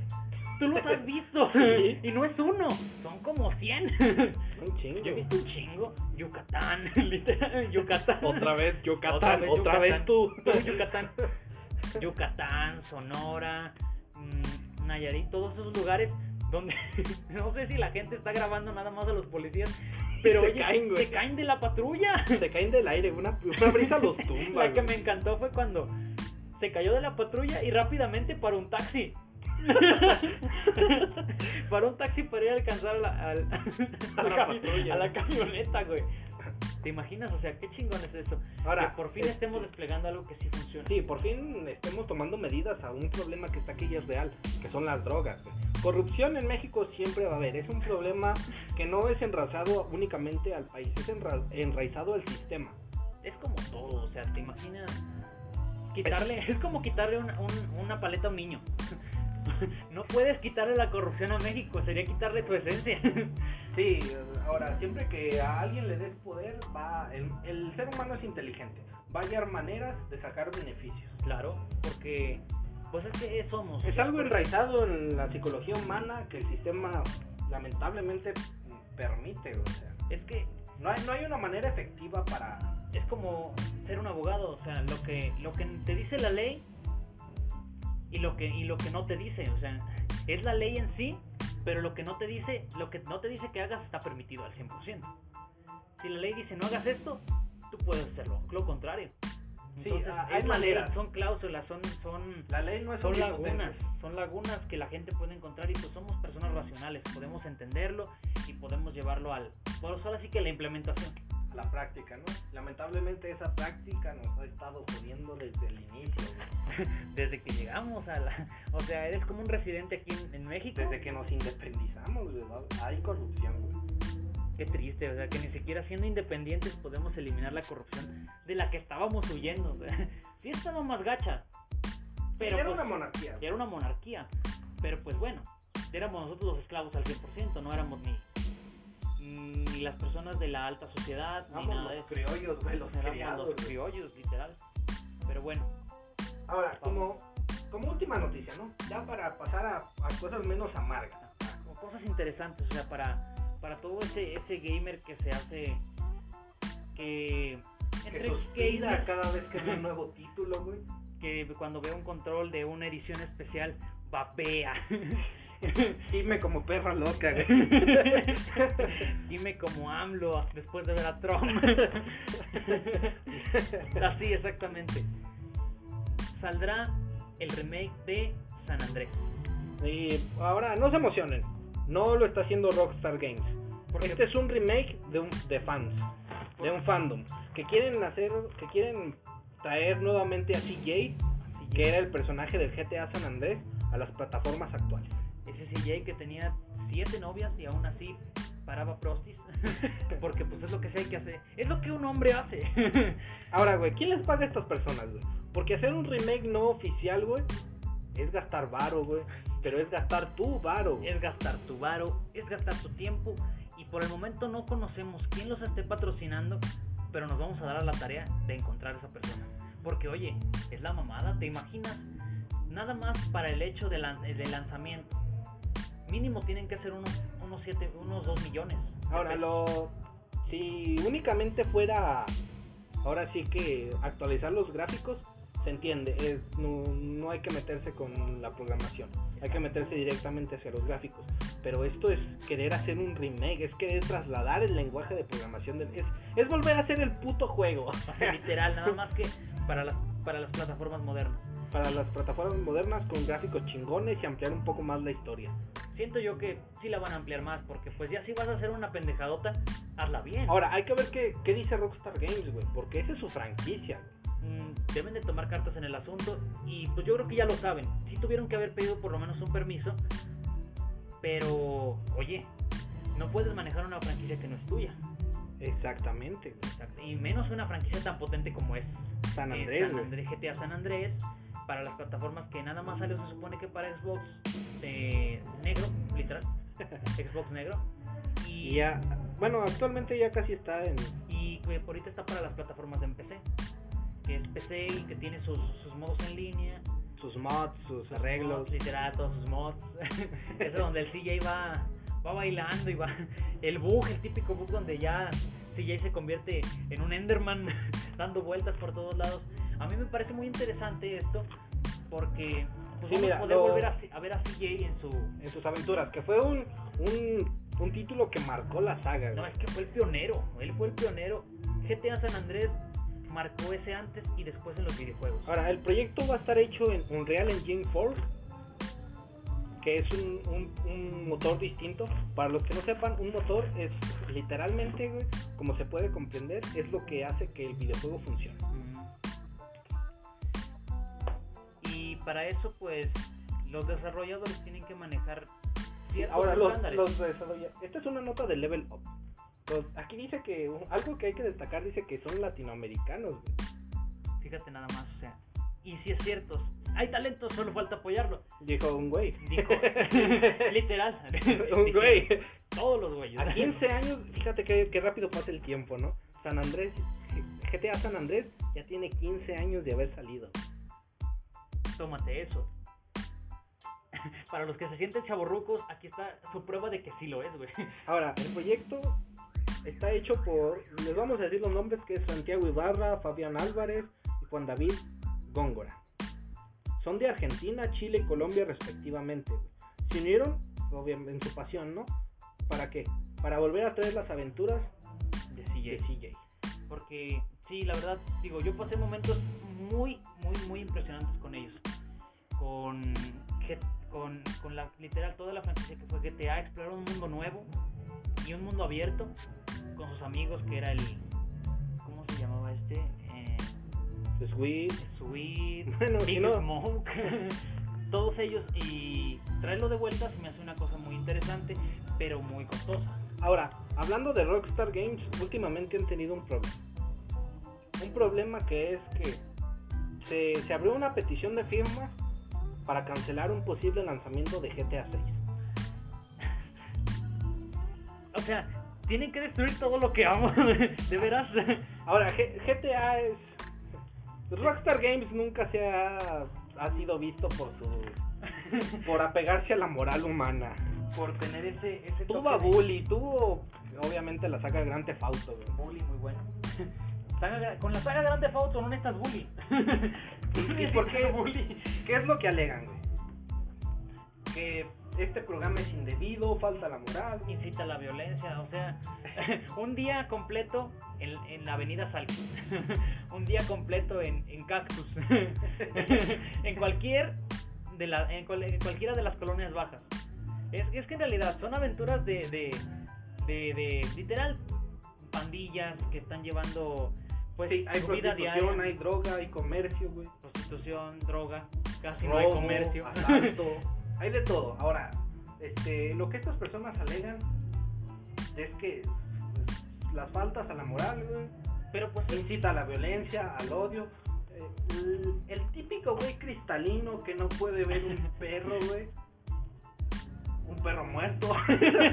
[SPEAKER 1] Tú los has visto
[SPEAKER 2] Sí.
[SPEAKER 1] y no es uno, son como 100.
[SPEAKER 2] Un chingo.
[SPEAKER 1] Yo he visto un chingo. Yucatán, literal, Yucatán.
[SPEAKER 2] Otra vez Yucatán,
[SPEAKER 1] Otra
[SPEAKER 2] otra
[SPEAKER 1] vez
[SPEAKER 2] tú.
[SPEAKER 1] Yucatán. Yucatán, Sonora, mm, Nayarit, todos esos lugares donde no sé si la gente está grabando nada más a los policías, pero
[SPEAKER 2] Se
[SPEAKER 1] oye,
[SPEAKER 2] caen,
[SPEAKER 1] se caen de la patrulla.
[SPEAKER 2] Se caen del aire, una, una brisa los tumba.
[SPEAKER 1] La que me encantó fue cuando se cayó de la patrulla y rápidamente para un taxi. para un taxi para ir a alcanzar a la, al-
[SPEAKER 2] A la patrulla.
[SPEAKER 1] a la camioneta, güey. ¿Te imaginas? O sea, qué chingón es eso.
[SPEAKER 2] Ahora,
[SPEAKER 1] que por fin
[SPEAKER 2] es-
[SPEAKER 1] estemos desplegando algo que sí funciona.
[SPEAKER 2] Sí, por fin estemos tomando medidas a un problema que está aquí y es real, que son las drogas. Corrupción en México siempre va a haber. Es un problema que no es enraizado únicamente al país, es enra- enraizado al sistema.
[SPEAKER 1] Es como todo, o sea, ¿te imaginas? Quitarle, es como quitarle una, un- una paleta a un niño. No puedes quitarle la corrupción a México, sería quitarle tu esencia.
[SPEAKER 2] Sí, ahora, siempre que a alguien le des poder, va el, el ser humano es inteligente. Va a hallar maneras de sacar beneficios.
[SPEAKER 1] Claro, porque pues es que somos.
[SPEAKER 2] Es algo enraizado en la psicología humana que el sistema lamentablemente permite. O sea,
[SPEAKER 1] Es que
[SPEAKER 2] no hay, no hay una manera efectiva para...
[SPEAKER 1] es como ser un abogado, o sea, lo que lo que te dice la ley y lo que y lo que no te dice, o sea, es la ley en sí, pero lo que no te dice, lo que no te dice que hagas está permitido al 100%. Si la ley dice no hagas esto, tú puedes hacerlo, lo contrario.
[SPEAKER 2] Sí,
[SPEAKER 1] Entonces,
[SPEAKER 2] hay maneras.
[SPEAKER 1] son cláusulas, son son
[SPEAKER 2] La ley no es
[SPEAKER 1] son lagunas, son lagunas que la gente puede encontrar y pues somos personas racionales, podemos entenderlo y podemos llevarlo al, pues ahora sí que la implementación.
[SPEAKER 2] La práctica, ¿no? Lamentablemente esa práctica nos ha estado jodiendo desde el inicio, güey.
[SPEAKER 1] Desde que llegamos a la, o sea, eres como un residente aquí en, en México.
[SPEAKER 2] Desde que nos independizamos, güey, ¿no? hay corrupción, güey.
[SPEAKER 1] Qué triste, o sea, que ni siquiera siendo independientes podemos eliminar la corrupción de la que estábamos huyendo. sea, sí estaba más gacha, pero
[SPEAKER 2] era
[SPEAKER 1] pues,
[SPEAKER 2] una monarquía.
[SPEAKER 1] era una monarquía, pero pues bueno, éramos nosotros los esclavos al 100%, no éramos ni ni las personas de la alta sociedad, ni
[SPEAKER 2] Vamos
[SPEAKER 1] nada de
[SPEAKER 2] los
[SPEAKER 1] eso.
[SPEAKER 2] criollos, güey, los criados,
[SPEAKER 1] los criollos, literal. Pero bueno,
[SPEAKER 2] Ahora, como, como última noticia, ¿no? Ya para pasar a, a cosas menos amargas.
[SPEAKER 1] como cosas interesantes, o sea, para, para todo ese, ese gamer que se hace, que
[SPEAKER 2] Que
[SPEAKER 1] entre
[SPEAKER 2] suspira
[SPEAKER 1] gamers,
[SPEAKER 2] cada vez que ve un nuevo título, güey.
[SPEAKER 1] Que cuando ve un control de una edición especial, vapea.
[SPEAKER 2] Dime como perra loca, güey.
[SPEAKER 1] Dime como AMLO después de ver a Trump. Así, exactamente. Saldrá el remake de San Andrés.
[SPEAKER 2] Y ahora, no se emocionen. No lo está haciendo Rockstar Games.
[SPEAKER 1] Porque
[SPEAKER 2] Este es un remake de, un, de fans, de un fandom, que quieren hacer, que quieren traer nuevamente a CJ, que era el personaje del GTA San Andrés, a las plataformas actuales.
[SPEAKER 1] ese CJ que tenía siete novias y aún así paraba prostis. Porque pues es lo que hay que hacer. Es lo que un hombre hace.
[SPEAKER 2] Ahora, güey, ¿quién les paga a estas personas, güey? Porque hacer un remake no oficial, güey, es gastar varo, güey. Pero es gastar tu varo. güey.
[SPEAKER 1] es gastar tu varo, es gastar tu tiempo. Y por el momento no conocemos quién los esté patrocinando. Pero nos vamos a dar a la tarea de encontrar a esa persona. Porque oye, es la mamada, ¿te imaginas? Nada más para el hecho de, lan- de lanzamiento. Mínimo tienen que ser unos, unos, siete, unos 2 millones.
[SPEAKER 2] Ahora, lo. Si únicamente fuera. Ahora sí que actualizar los gráficos, se entiende. Es, no, no hay que meterse con la programación. Hay que meterse directamente hacia los gráficos. Pero esto es querer hacer un remake. Es querer trasladar el lenguaje de programación. Del, es, es volver a hacer el puto juego.
[SPEAKER 1] Literal, nada más que para las, para las plataformas modernas.
[SPEAKER 2] Para las plataformas modernas con gráficos chingones y ampliar un poco más la historia.
[SPEAKER 1] Siento yo que sí la van a ampliar más, porque pues ya si vas a hacer una pendejadota, hazla bien.
[SPEAKER 2] Ahora, hay que ver qué, qué dice Rockstar Games, güey. Porque esa es su franquicia, güey.
[SPEAKER 1] Mm, deben de tomar cartas en el asunto y pues yo creo que ya lo saben. Sí tuvieron que haber pedido por lo menos un permiso, pero oye, no puedes manejar una franquicia que no es tuya.
[SPEAKER 2] Exactamente.
[SPEAKER 1] Exacto, Y menos una franquicia tan potente como es
[SPEAKER 2] San
[SPEAKER 1] eh,
[SPEAKER 2] Andrés,
[SPEAKER 1] San. Andrés, GTA San Andrés para las plataformas que nada más salió se supone que para Xbox eh, negro, literal, Xbox negro y,
[SPEAKER 2] Y ya, bueno, actualmente ya casi está en.
[SPEAKER 1] y que por ahorita está para las plataformas de PC, que es PC y que tiene sus, sus modos en línea,
[SPEAKER 2] sus mods, sus arreglos.
[SPEAKER 1] mods, literal, todos sus mods. es donde el CJ va, va bailando y va. El bug, el típico bug donde ya CJ se convierte en un Enderman dando vueltas por todos lados. A mí me parece muy interesante esto porque pues,
[SPEAKER 2] Sí,
[SPEAKER 1] vamos
[SPEAKER 2] mira,
[SPEAKER 1] a poder
[SPEAKER 2] lo-
[SPEAKER 1] volver a, a ver a CJ en su.
[SPEAKER 2] En sus aventuras, que fue un, un, un título que marcó la saga.
[SPEAKER 1] No,
[SPEAKER 2] güey.
[SPEAKER 1] es que fue el pionero. Él fue el pionero. GTA San Andrés marcó ese antes y después en los videojuegos.
[SPEAKER 2] Ahora, el proyecto va a estar hecho en Unreal Engine 4, que es un, un- un motor distinto. Para los que no sepan, un motor es literalmente, güey, como se puede comprender, es lo que hace que el videojuego funcione.
[SPEAKER 1] Y para eso, pues, los desarrolladores tienen que manejar ciertos
[SPEAKER 2] Ahora, los,
[SPEAKER 1] estándares.
[SPEAKER 2] los desarrolla- Esta es una nota de Level Up. Los- aquí dice que un- algo que hay que destacar dice que son latinoamericanos. güey.
[SPEAKER 1] Fíjate nada más, o sea. Y si es cierto, hay talento, solo falta apoyarlo.
[SPEAKER 2] Dijo un güey.
[SPEAKER 1] Dijo, literal.
[SPEAKER 2] un güey.
[SPEAKER 1] Todos los güeyes.
[SPEAKER 2] A 15 años, fíjate qué, qué rápido pasa el tiempo, ¿no? San Andrés, GTA San Andrés ya tiene 15 años de haber salido.
[SPEAKER 1] Tómate eso. Para los que se sienten chaborrucos, aquí está su prueba de que sí lo es, güey.
[SPEAKER 2] Ahora, el proyecto está hecho por, les vamos a decir los nombres, que es Santiago Ibarra, Fabián Álvarez y Juan David Góngora. Son de Argentina, Chile y Colombia respectivamente. Se unieron, obviamente, en su pasión, ¿no? ¿Para qué? Para volver a traer las aventuras
[SPEAKER 1] De
[SPEAKER 2] de
[SPEAKER 1] CJ.
[SPEAKER 2] CJ.
[SPEAKER 1] Porque, sí, la verdad, digo, yo pasé momentos muy, muy, muy impresionantes con ellos. Con, con, con la, literal, toda la franquicia que fue GTA, explorar un mundo nuevo y un mundo abierto con sus amigos, que era el. ¿Cómo se llamaba este? Eh,
[SPEAKER 2] Sweet.
[SPEAKER 1] Sweet,
[SPEAKER 2] Bueno,
[SPEAKER 1] Big
[SPEAKER 2] si no,
[SPEAKER 1] Smoke. Todos ellos y traerlo de vuelta se me hace una cosa muy interesante, pero muy costosa.
[SPEAKER 2] Ahora, hablando de Rockstar Games, últimamente han tenido un problema. Un problema que es que se, se abrió una petición de firmas para cancelar un posible lanzamiento de GTA 6.
[SPEAKER 1] Sea, tienen que destruir todo lo que amo, de veras.
[SPEAKER 2] Ahora, G- GTA es... Rockstar Games nunca se ha, ha sido visto por su... por apegarse a la moral humana.
[SPEAKER 1] Por tener ese, ese
[SPEAKER 2] Tuvo a
[SPEAKER 1] de
[SPEAKER 2] Bully, tuvo obviamente la saga Grand Theft Auto. güey.
[SPEAKER 1] bully muy bueno. Saga- con la saga Grande Auto no necesitas bully.
[SPEAKER 2] ¿Y por qué? ¿Qué es lo que alegan, güey? Que este programa es indebido, falta la moral.
[SPEAKER 1] Incita a la violencia, o sea, un día completo en, en la avenida Salco, un día completo en, en Cactus, en cualquier de la, en, cual- en cualquiera de las colonias bajas. Es, es que en realidad son aventuras de, de, de, de literal pandillas que están llevando pues
[SPEAKER 2] Sí, hay prostitución,
[SPEAKER 1] diaria,
[SPEAKER 2] hay droga, hay comercio, güey.
[SPEAKER 1] prostitución, droga, casi no hay
[SPEAKER 2] Robo,
[SPEAKER 1] comercio.
[SPEAKER 2] asalto, hay de todo. Ahora, este, lo que estas personas alegan es que pues, las faltas a la moral, güey.
[SPEAKER 1] Pero pues
[SPEAKER 2] Incita a la violencia, al odio. Eh, El, el típico güey cristalino que no puede ver un perro, güey. Un perro muerto.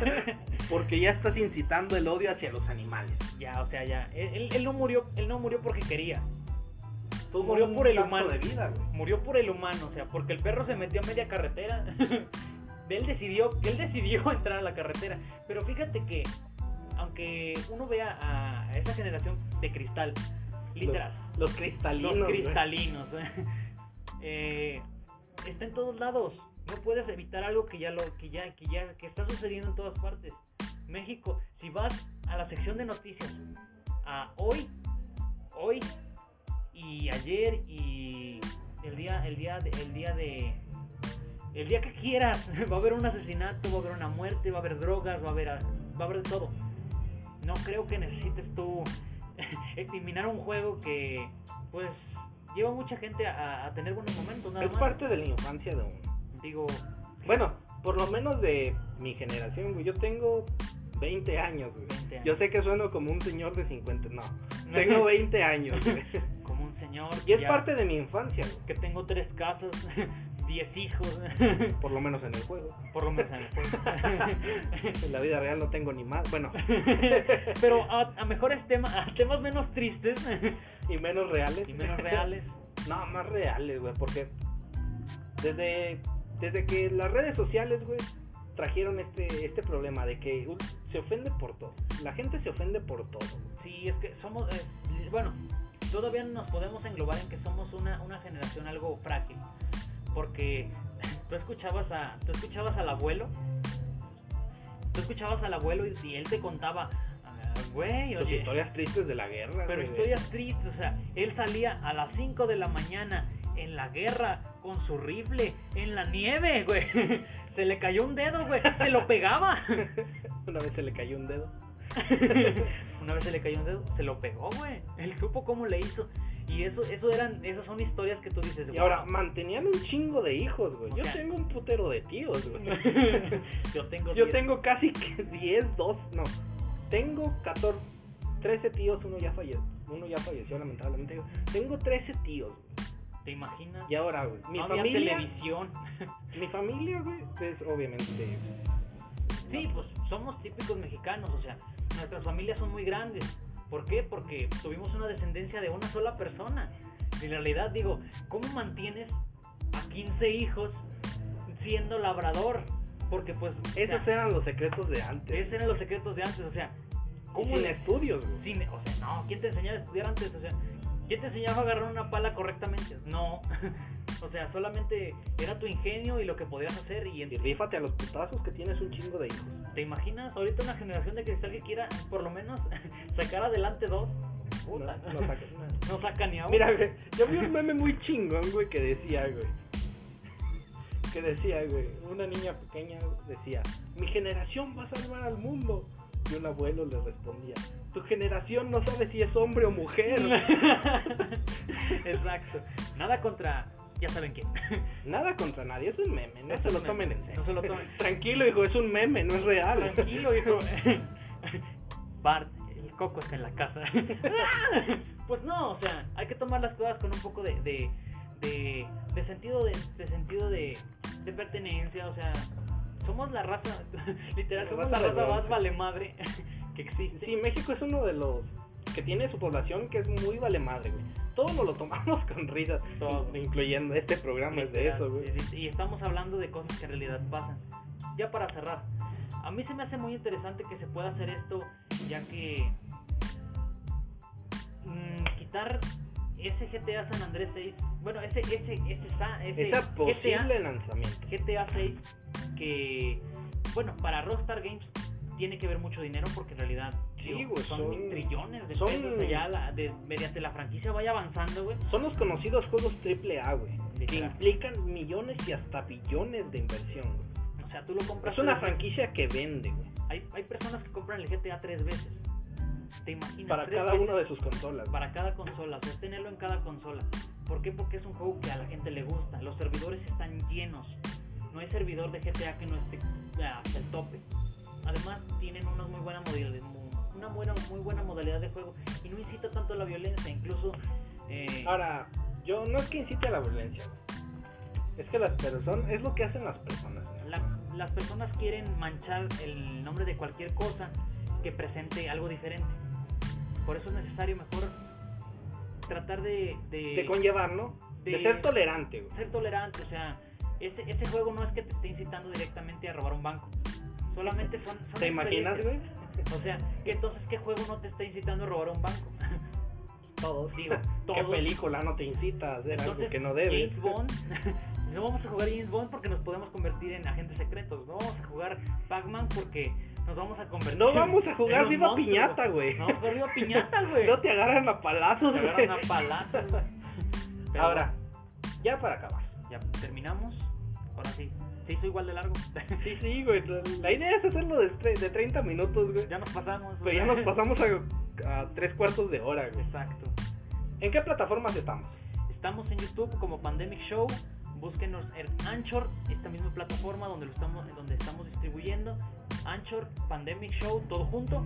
[SPEAKER 2] Porque ya estás incitando el odio hacia los animales.
[SPEAKER 1] ya, o sea, ya. Él, él- él no murió, él no murió porque quería. Murió por el humano.
[SPEAKER 2] de vida, güey.
[SPEAKER 1] Murió por el humano, o sea, porque el perro se metió a media carretera. él decidió, él decidió entrar a la carretera. Pero fíjate que, aunque uno vea a, esa generación de cristal, literal,
[SPEAKER 2] Los cristalinos.
[SPEAKER 1] los cristalinos, eh, está en todos lados. No puedes evitar algo que ya lo, que ya, que ya, que está sucediendo en todas partes. México, si vas a la sección de noticias, a hoy, hoy y ayer y el día, el día, de, el día de, el día que quieras, va a haber un asesinato, va a haber una muerte, va a haber drogas, va a haber, va a haber de todo. No creo que necesites tú eliminar un juego que, pues, lleva mucha gente a, a tener buenos momentos. Nada
[SPEAKER 2] Es
[SPEAKER 1] más.
[SPEAKER 2] parte de la infancia de uno.
[SPEAKER 1] Digo,
[SPEAKER 2] Bueno, por lo menos de mi generación, güey. Yo tengo 20 años, güey.
[SPEAKER 1] 20 años.
[SPEAKER 2] Yo sé que sueno como un señor de 50. No, tengo 20 años, güey.
[SPEAKER 1] Como un señor.
[SPEAKER 2] Y es
[SPEAKER 1] ya-
[SPEAKER 2] parte de mi infancia, güey.
[SPEAKER 1] que tengo tres casas, diez hijos,
[SPEAKER 2] Por lo menos en el juego.
[SPEAKER 1] por lo menos en el juego.
[SPEAKER 2] En la vida real no tengo ni más. Bueno,
[SPEAKER 1] Pero a, a mejores temas, a temas menos tristes
[SPEAKER 2] y menos reales.
[SPEAKER 1] y menos reales.
[SPEAKER 2] No, más reales, güey. Porque desde, desde que las redes sociales, güey, trajeron este, este problema de que uh, se ofende por todo. La gente se ofende por todo.
[SPEAKER 1] Sí, es que somos, eh, bueno, todavía nos podemos englobar en que somos una, una generación algo frágil. Porque tú escuchabas, a, tú escuchabas al abuelo, tú escuchabas al abuelo y, y él te contaba, "Ah, güey, oye,
[SPEAKER 2] historias tristes de la guerra,
[SPEAKER 1] Pero historias tristes, o sea, él salía a las 5 de la mañana en la guerra con su rifle en la nieve, güey. Se le cayó un dedo, güey. Se lo pegaba.
[SPEAKER 2] Una vez se le cayó un dedo.
[SPEAKER 1] Una vez se le cayó un dedo, se lo pegó, güey. Él supo cómo le hizo. Y eso, eso eran, esas son historias que tú dices.
[SPEAKER 2] Y ahora,
[SPEAKER 1] "Wow".
[SPEAKER 2] mantenían un chingo de hijos, güey. Yo tengo un putero de tíos, güey.
[SPEAKER 1] yo tengo,
[SPEAKER 2] Yo
[SPEAKER 1] diez.
[SPEAKER 2] tengo casi que 10, 2, no. Tengo 14, 13 tíos, uno ya falleció. Uno ya falleció, lamentablemente. Tengo 13 tíos, güey.
[SPEAKER 1] ¿Te imaginas?
[SPEAKER 2] Y ahora, güey, mi
[SPEAKER 1] no
[SPEAKER 2] familia,
[SPEAKER 1] televisión.
[SPEAKER 2] mi familia, güey, es obviamente
[SPEAKER 1] Sí, pues somos típicos mexicanos, o sea, nuestras familias son muy grandes. ¿Por qué? Porque tuvimos una descendencia de una sola persona. En realidad, digo, ¿cómo mantienes a 15 hijos siendo labrador? Porque pues... o sea,
[SPEAKER 2] Esos eran los secretos de antes.
[SPEAKER 1] esos eran los secretos de antes, o sea...
[SPEAKER 2] Y
[SPEAKER 1] ¿Cómo le-
[SPEAKER 2] estudios, güey.
[SPEAKER 1] sin- o sea, no, ¿quién te enseñaba a estudiar antes? O sea, ¿quién te enseñaba a agarrar una pala correctamente? No. o sea, solamente era tu ingenio y lo que podías hacer y,
[SPEAKER 2] Y rífate a los putazos que tienes un chingo de hijos.
[SPEAKER 1] ¿Te imaginas ahorita una generación de cristal que quiera por lo menos sacar adelante dos? Puta.
[SPEAKER 2] No, no nada.
[SPEAKER 1] No saca ni a uno.
[SPEAKER 2] Mira, güey, yo vi un meme muy chingón, güey, que decía, güey. Que decía, güey, una niña pequeña decía, mi generación va a salvar al mundo. Y un abuelo le respondía, tu generación no sabe si es hombre o mujer.
[SPEAKER 1] Exacto. Nada contra. Ya saben quién.
[SPEAKER 2] Nada contra nadie, es un meme, no
[SPEAKER 1] Es
[SPEAKER 2] se lo
[SPEAKER 1] meme,
[SPEAKER 2] tomen en serio.
[SPEAKER 1] no se lo tomen.
[SPEAKER 2] Tranquilo, hijo, es un meme, no es real.
[SPEAKER 1] Tranquilo, hijo. Bart, el coco está en la casa. pues no, o sea, hay que tomar las cosas con un poco de. de, de, de sentido de, de sentido de, de pertenencia, o sea, somos la raza, literal,
[SPEAKER 2] La
[SPEAKER 1] somos
[SPEAKER 2] raza
[SPEAKER 1] la raza más vale madre que existe.
[SPEAKER 2] Sí, México es uno de los que tiene su población que es muy vale madre, güey. Todos nos lo tomamos con risas,
[SPEAKER 1] Todo.
[SPEAKER 2] incluyendo este programa es de eso, güey.
[SPEAKER 1] Y, y estamos hablando de cosas que en realidad pasan. Ya para cerrar, a mí se me hace muy interesante que se pueda hacer esto, ya que mm, quitar ese GTA San Andrés 6, bueno, ese ese ese, ese
[SPEAKER 2] Ese posible
[SPEAKER 1] GTA,
[SPEAKER 2] lanzamiento.
[SPEAKER 1] GTA 6 que bueno, para Rockstar Games tiene que ver mucho dinero porque en realidad
[SPEAKER 2] Sí,
[SPEAKER 1] digo,
[SPEAKER 2] güey,
[SPEAKER 1] son,
[SPEAKER 2] son-
[SPEAKER 1] trillones de
[SPEAKER 2] son-
[SPEAKER 1] pesos allá la- de- mediante la franquicia vaya avanzando, güey.
[SPEAKER 2] Son los conocidos juegos AAA, güey. Que implican millones y hasta billones de inversión, güey.
[SPEAKER 1] O sea, tú lo compras
[SPEAKER 2] Es una franquicia que vende, güey.
[SPEAKER 1] Hay, hay personas que compran el GTA tres veces. ¿Te imaginas?
[SPEAKER 2] Para cada
[SPEAKER 1] veces
[SPEAKER 2] una de sus consolas.
[SPEAKER 1] Para cada consola, o sea, tenerlo en cada consola. ¿Por qué? Porque es un juego que a la gente le gusta. Los servidores están llenos. No hay servidor de GTA que no esté ah, hasta el tope. además tienen una muy buena modalidad, una buena, muy buena modalidad de juego y no incita tanto a la violencia, incluso... Eh,
[SPEAKER 2] Ahora, yo no es que incite a la violencia, es que las personas, es lo que hacen las personas.
[SPEAKER 1] la- las personas quieren manchar el nombre de cualquier cosa que presente algo diferente. Por eso es necesario mejor tratar de, de,
[SPEAKER 2] De conllevar, ¿no? De,
[SPEAKER 1] de-
[SPEAKER 2] ser tolerante, güey.
[SPEAKER 1] ser tolerante. O sea, ese, ese juego no es que te esté incitando directamente a robar un banco. Solamente son... son
[SPEAKER 2] ¿Te imaginas, güey?
[SPEAKER 1] O sea, que entonces, ¿qué juego no te está incitando a robar un banco?
[SPEAKER 2] Todos.
[SPEAKER 1] Digo,
[SPEAKER 2] ¿Qué película no te incita a hacer algo que no debes?
[SPEAKER 1] James Bond, no vamos a jugar James Bond porque nos podemos convertir en agentes secretos. No vamos a jugar Pac-Man porque nos vamos a convertir
[SPEAKER 2] No vamos a jugar
[SPEAKER 1] un
[SPEAKER 2] Viva. Piñata, güey.
[SPEAKER 1] No, jugar Viva Piñata, güey.
[SPEAKER 2] No te agarran a palazos,
[SPEAKER 1] Te
[SPEAKER 2] güey.
[SPEAKER 1] agarran a palazos, güey. Pero
[SPEAKER 2] Ahora, ya para acabar.
[SPEAKER 1] ya terminamos. Ahora sí. Se hizo igual de largo.
[SPEAKER 2] Sí, sí, güey. La idea es hacerlo de, de 30 minutos, güey.
[SPEAKER 1] ya nos pasamos.
[SPEAKER 2] Pero ya nos pasamos a, a tres cuartos de hora, güey.
[SPEAKER 1] Exacto.
[SPEAKER 2] ¿En qué plataformas estamos?
[SPEAKER 1] Estamos en YouTube como Pandemic Show. Búsquenos en Anchor, esta misma plataforma donde lo estamos, donde estamos distribuyendo. Anchor, Pandemic Show, todo junto.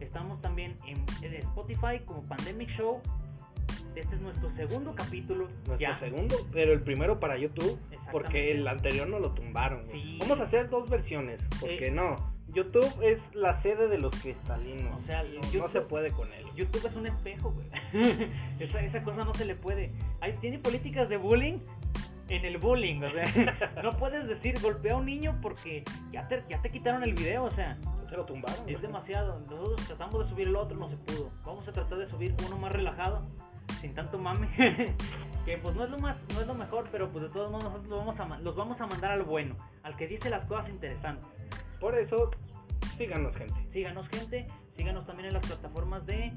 [SPEAKER 1] Estamos también en, en Spotify como Pandemic Show. Este es nuestro segundo capítulo.
[SPEAKER 2] Nuestro
[SPEAKER 1] ya.
[SPEAKER 2] segundo, pero el primero para YouTube, porque el anterior no lo tumbaron.
[SPEAKER 1] Sí.
[SPEAKER 2] Vamos a hacer dos versiones, porque
[SPEAKER 1] Eh.
[SPEAKER 2] no. YouTube es la sede de los cristalinos.
[SPEAKER 1] O sea,
[SPEAKER 2] no, no
[SPEAKER 1] YouTube-
[SPEAKER 2] se puede con él.
[SPEAKER 1] YouTube es un espejo, güey. esa, esa cosa no se le puede. Tiene políticas de bullying en el bullying, o sea, no puedes decir golpea a un niño porque ya te, ya te quitaron el video, o sea,
[SPEAKER 2] Se lo tumbaron.
[SPEAKER 1] es demasiado. Nosotros tratamos de subir el otro, no se pudo. Vamos a tratar de subir uno más relajado, sin tanto mame. que pues no es lo más, no es lo mejor, pero pues de todos modos nosotros los vamos a, los vamos a mandar al bueno, al que dice las cosas interesantes.
[SPEAKER 2] Por eso, síganos, gente.
[SPEAKER 1] Síganos gente, síganos también en las plataformas de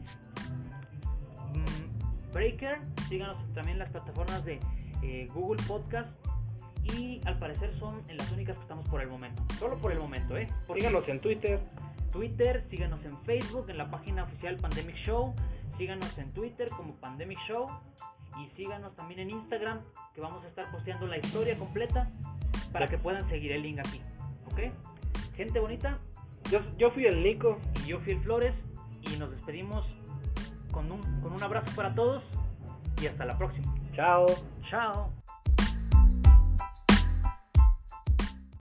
[SPEAKER 1] mm, Breaker, síganos también en las plataformas de eh, Google Podcast y al parecer son en las únicas que estamos por el momento, solo por el momento, ¿eh? Porque
[SPEAKER 2] Síganos en Twitter.
[SPEAKER 1] Twitter, síganos en Facebook, en la página oficial Pandemic Show, síganos en Twitter como Pandemic Show y síganos también en Instagram que vamos a estar posteando la historia completa para que puedan seguir el link aquí, ¿ok? Gente bonita,
[SPEAKER 2] Yo, yo fui el Nico.
[SPEAKER 1] y yo fui el Flores y nos despedimos con un, con un abrazo para todos y hasta la próxima.
[SPEAKER 2] Chao.
[SPEAKER 1] Chao.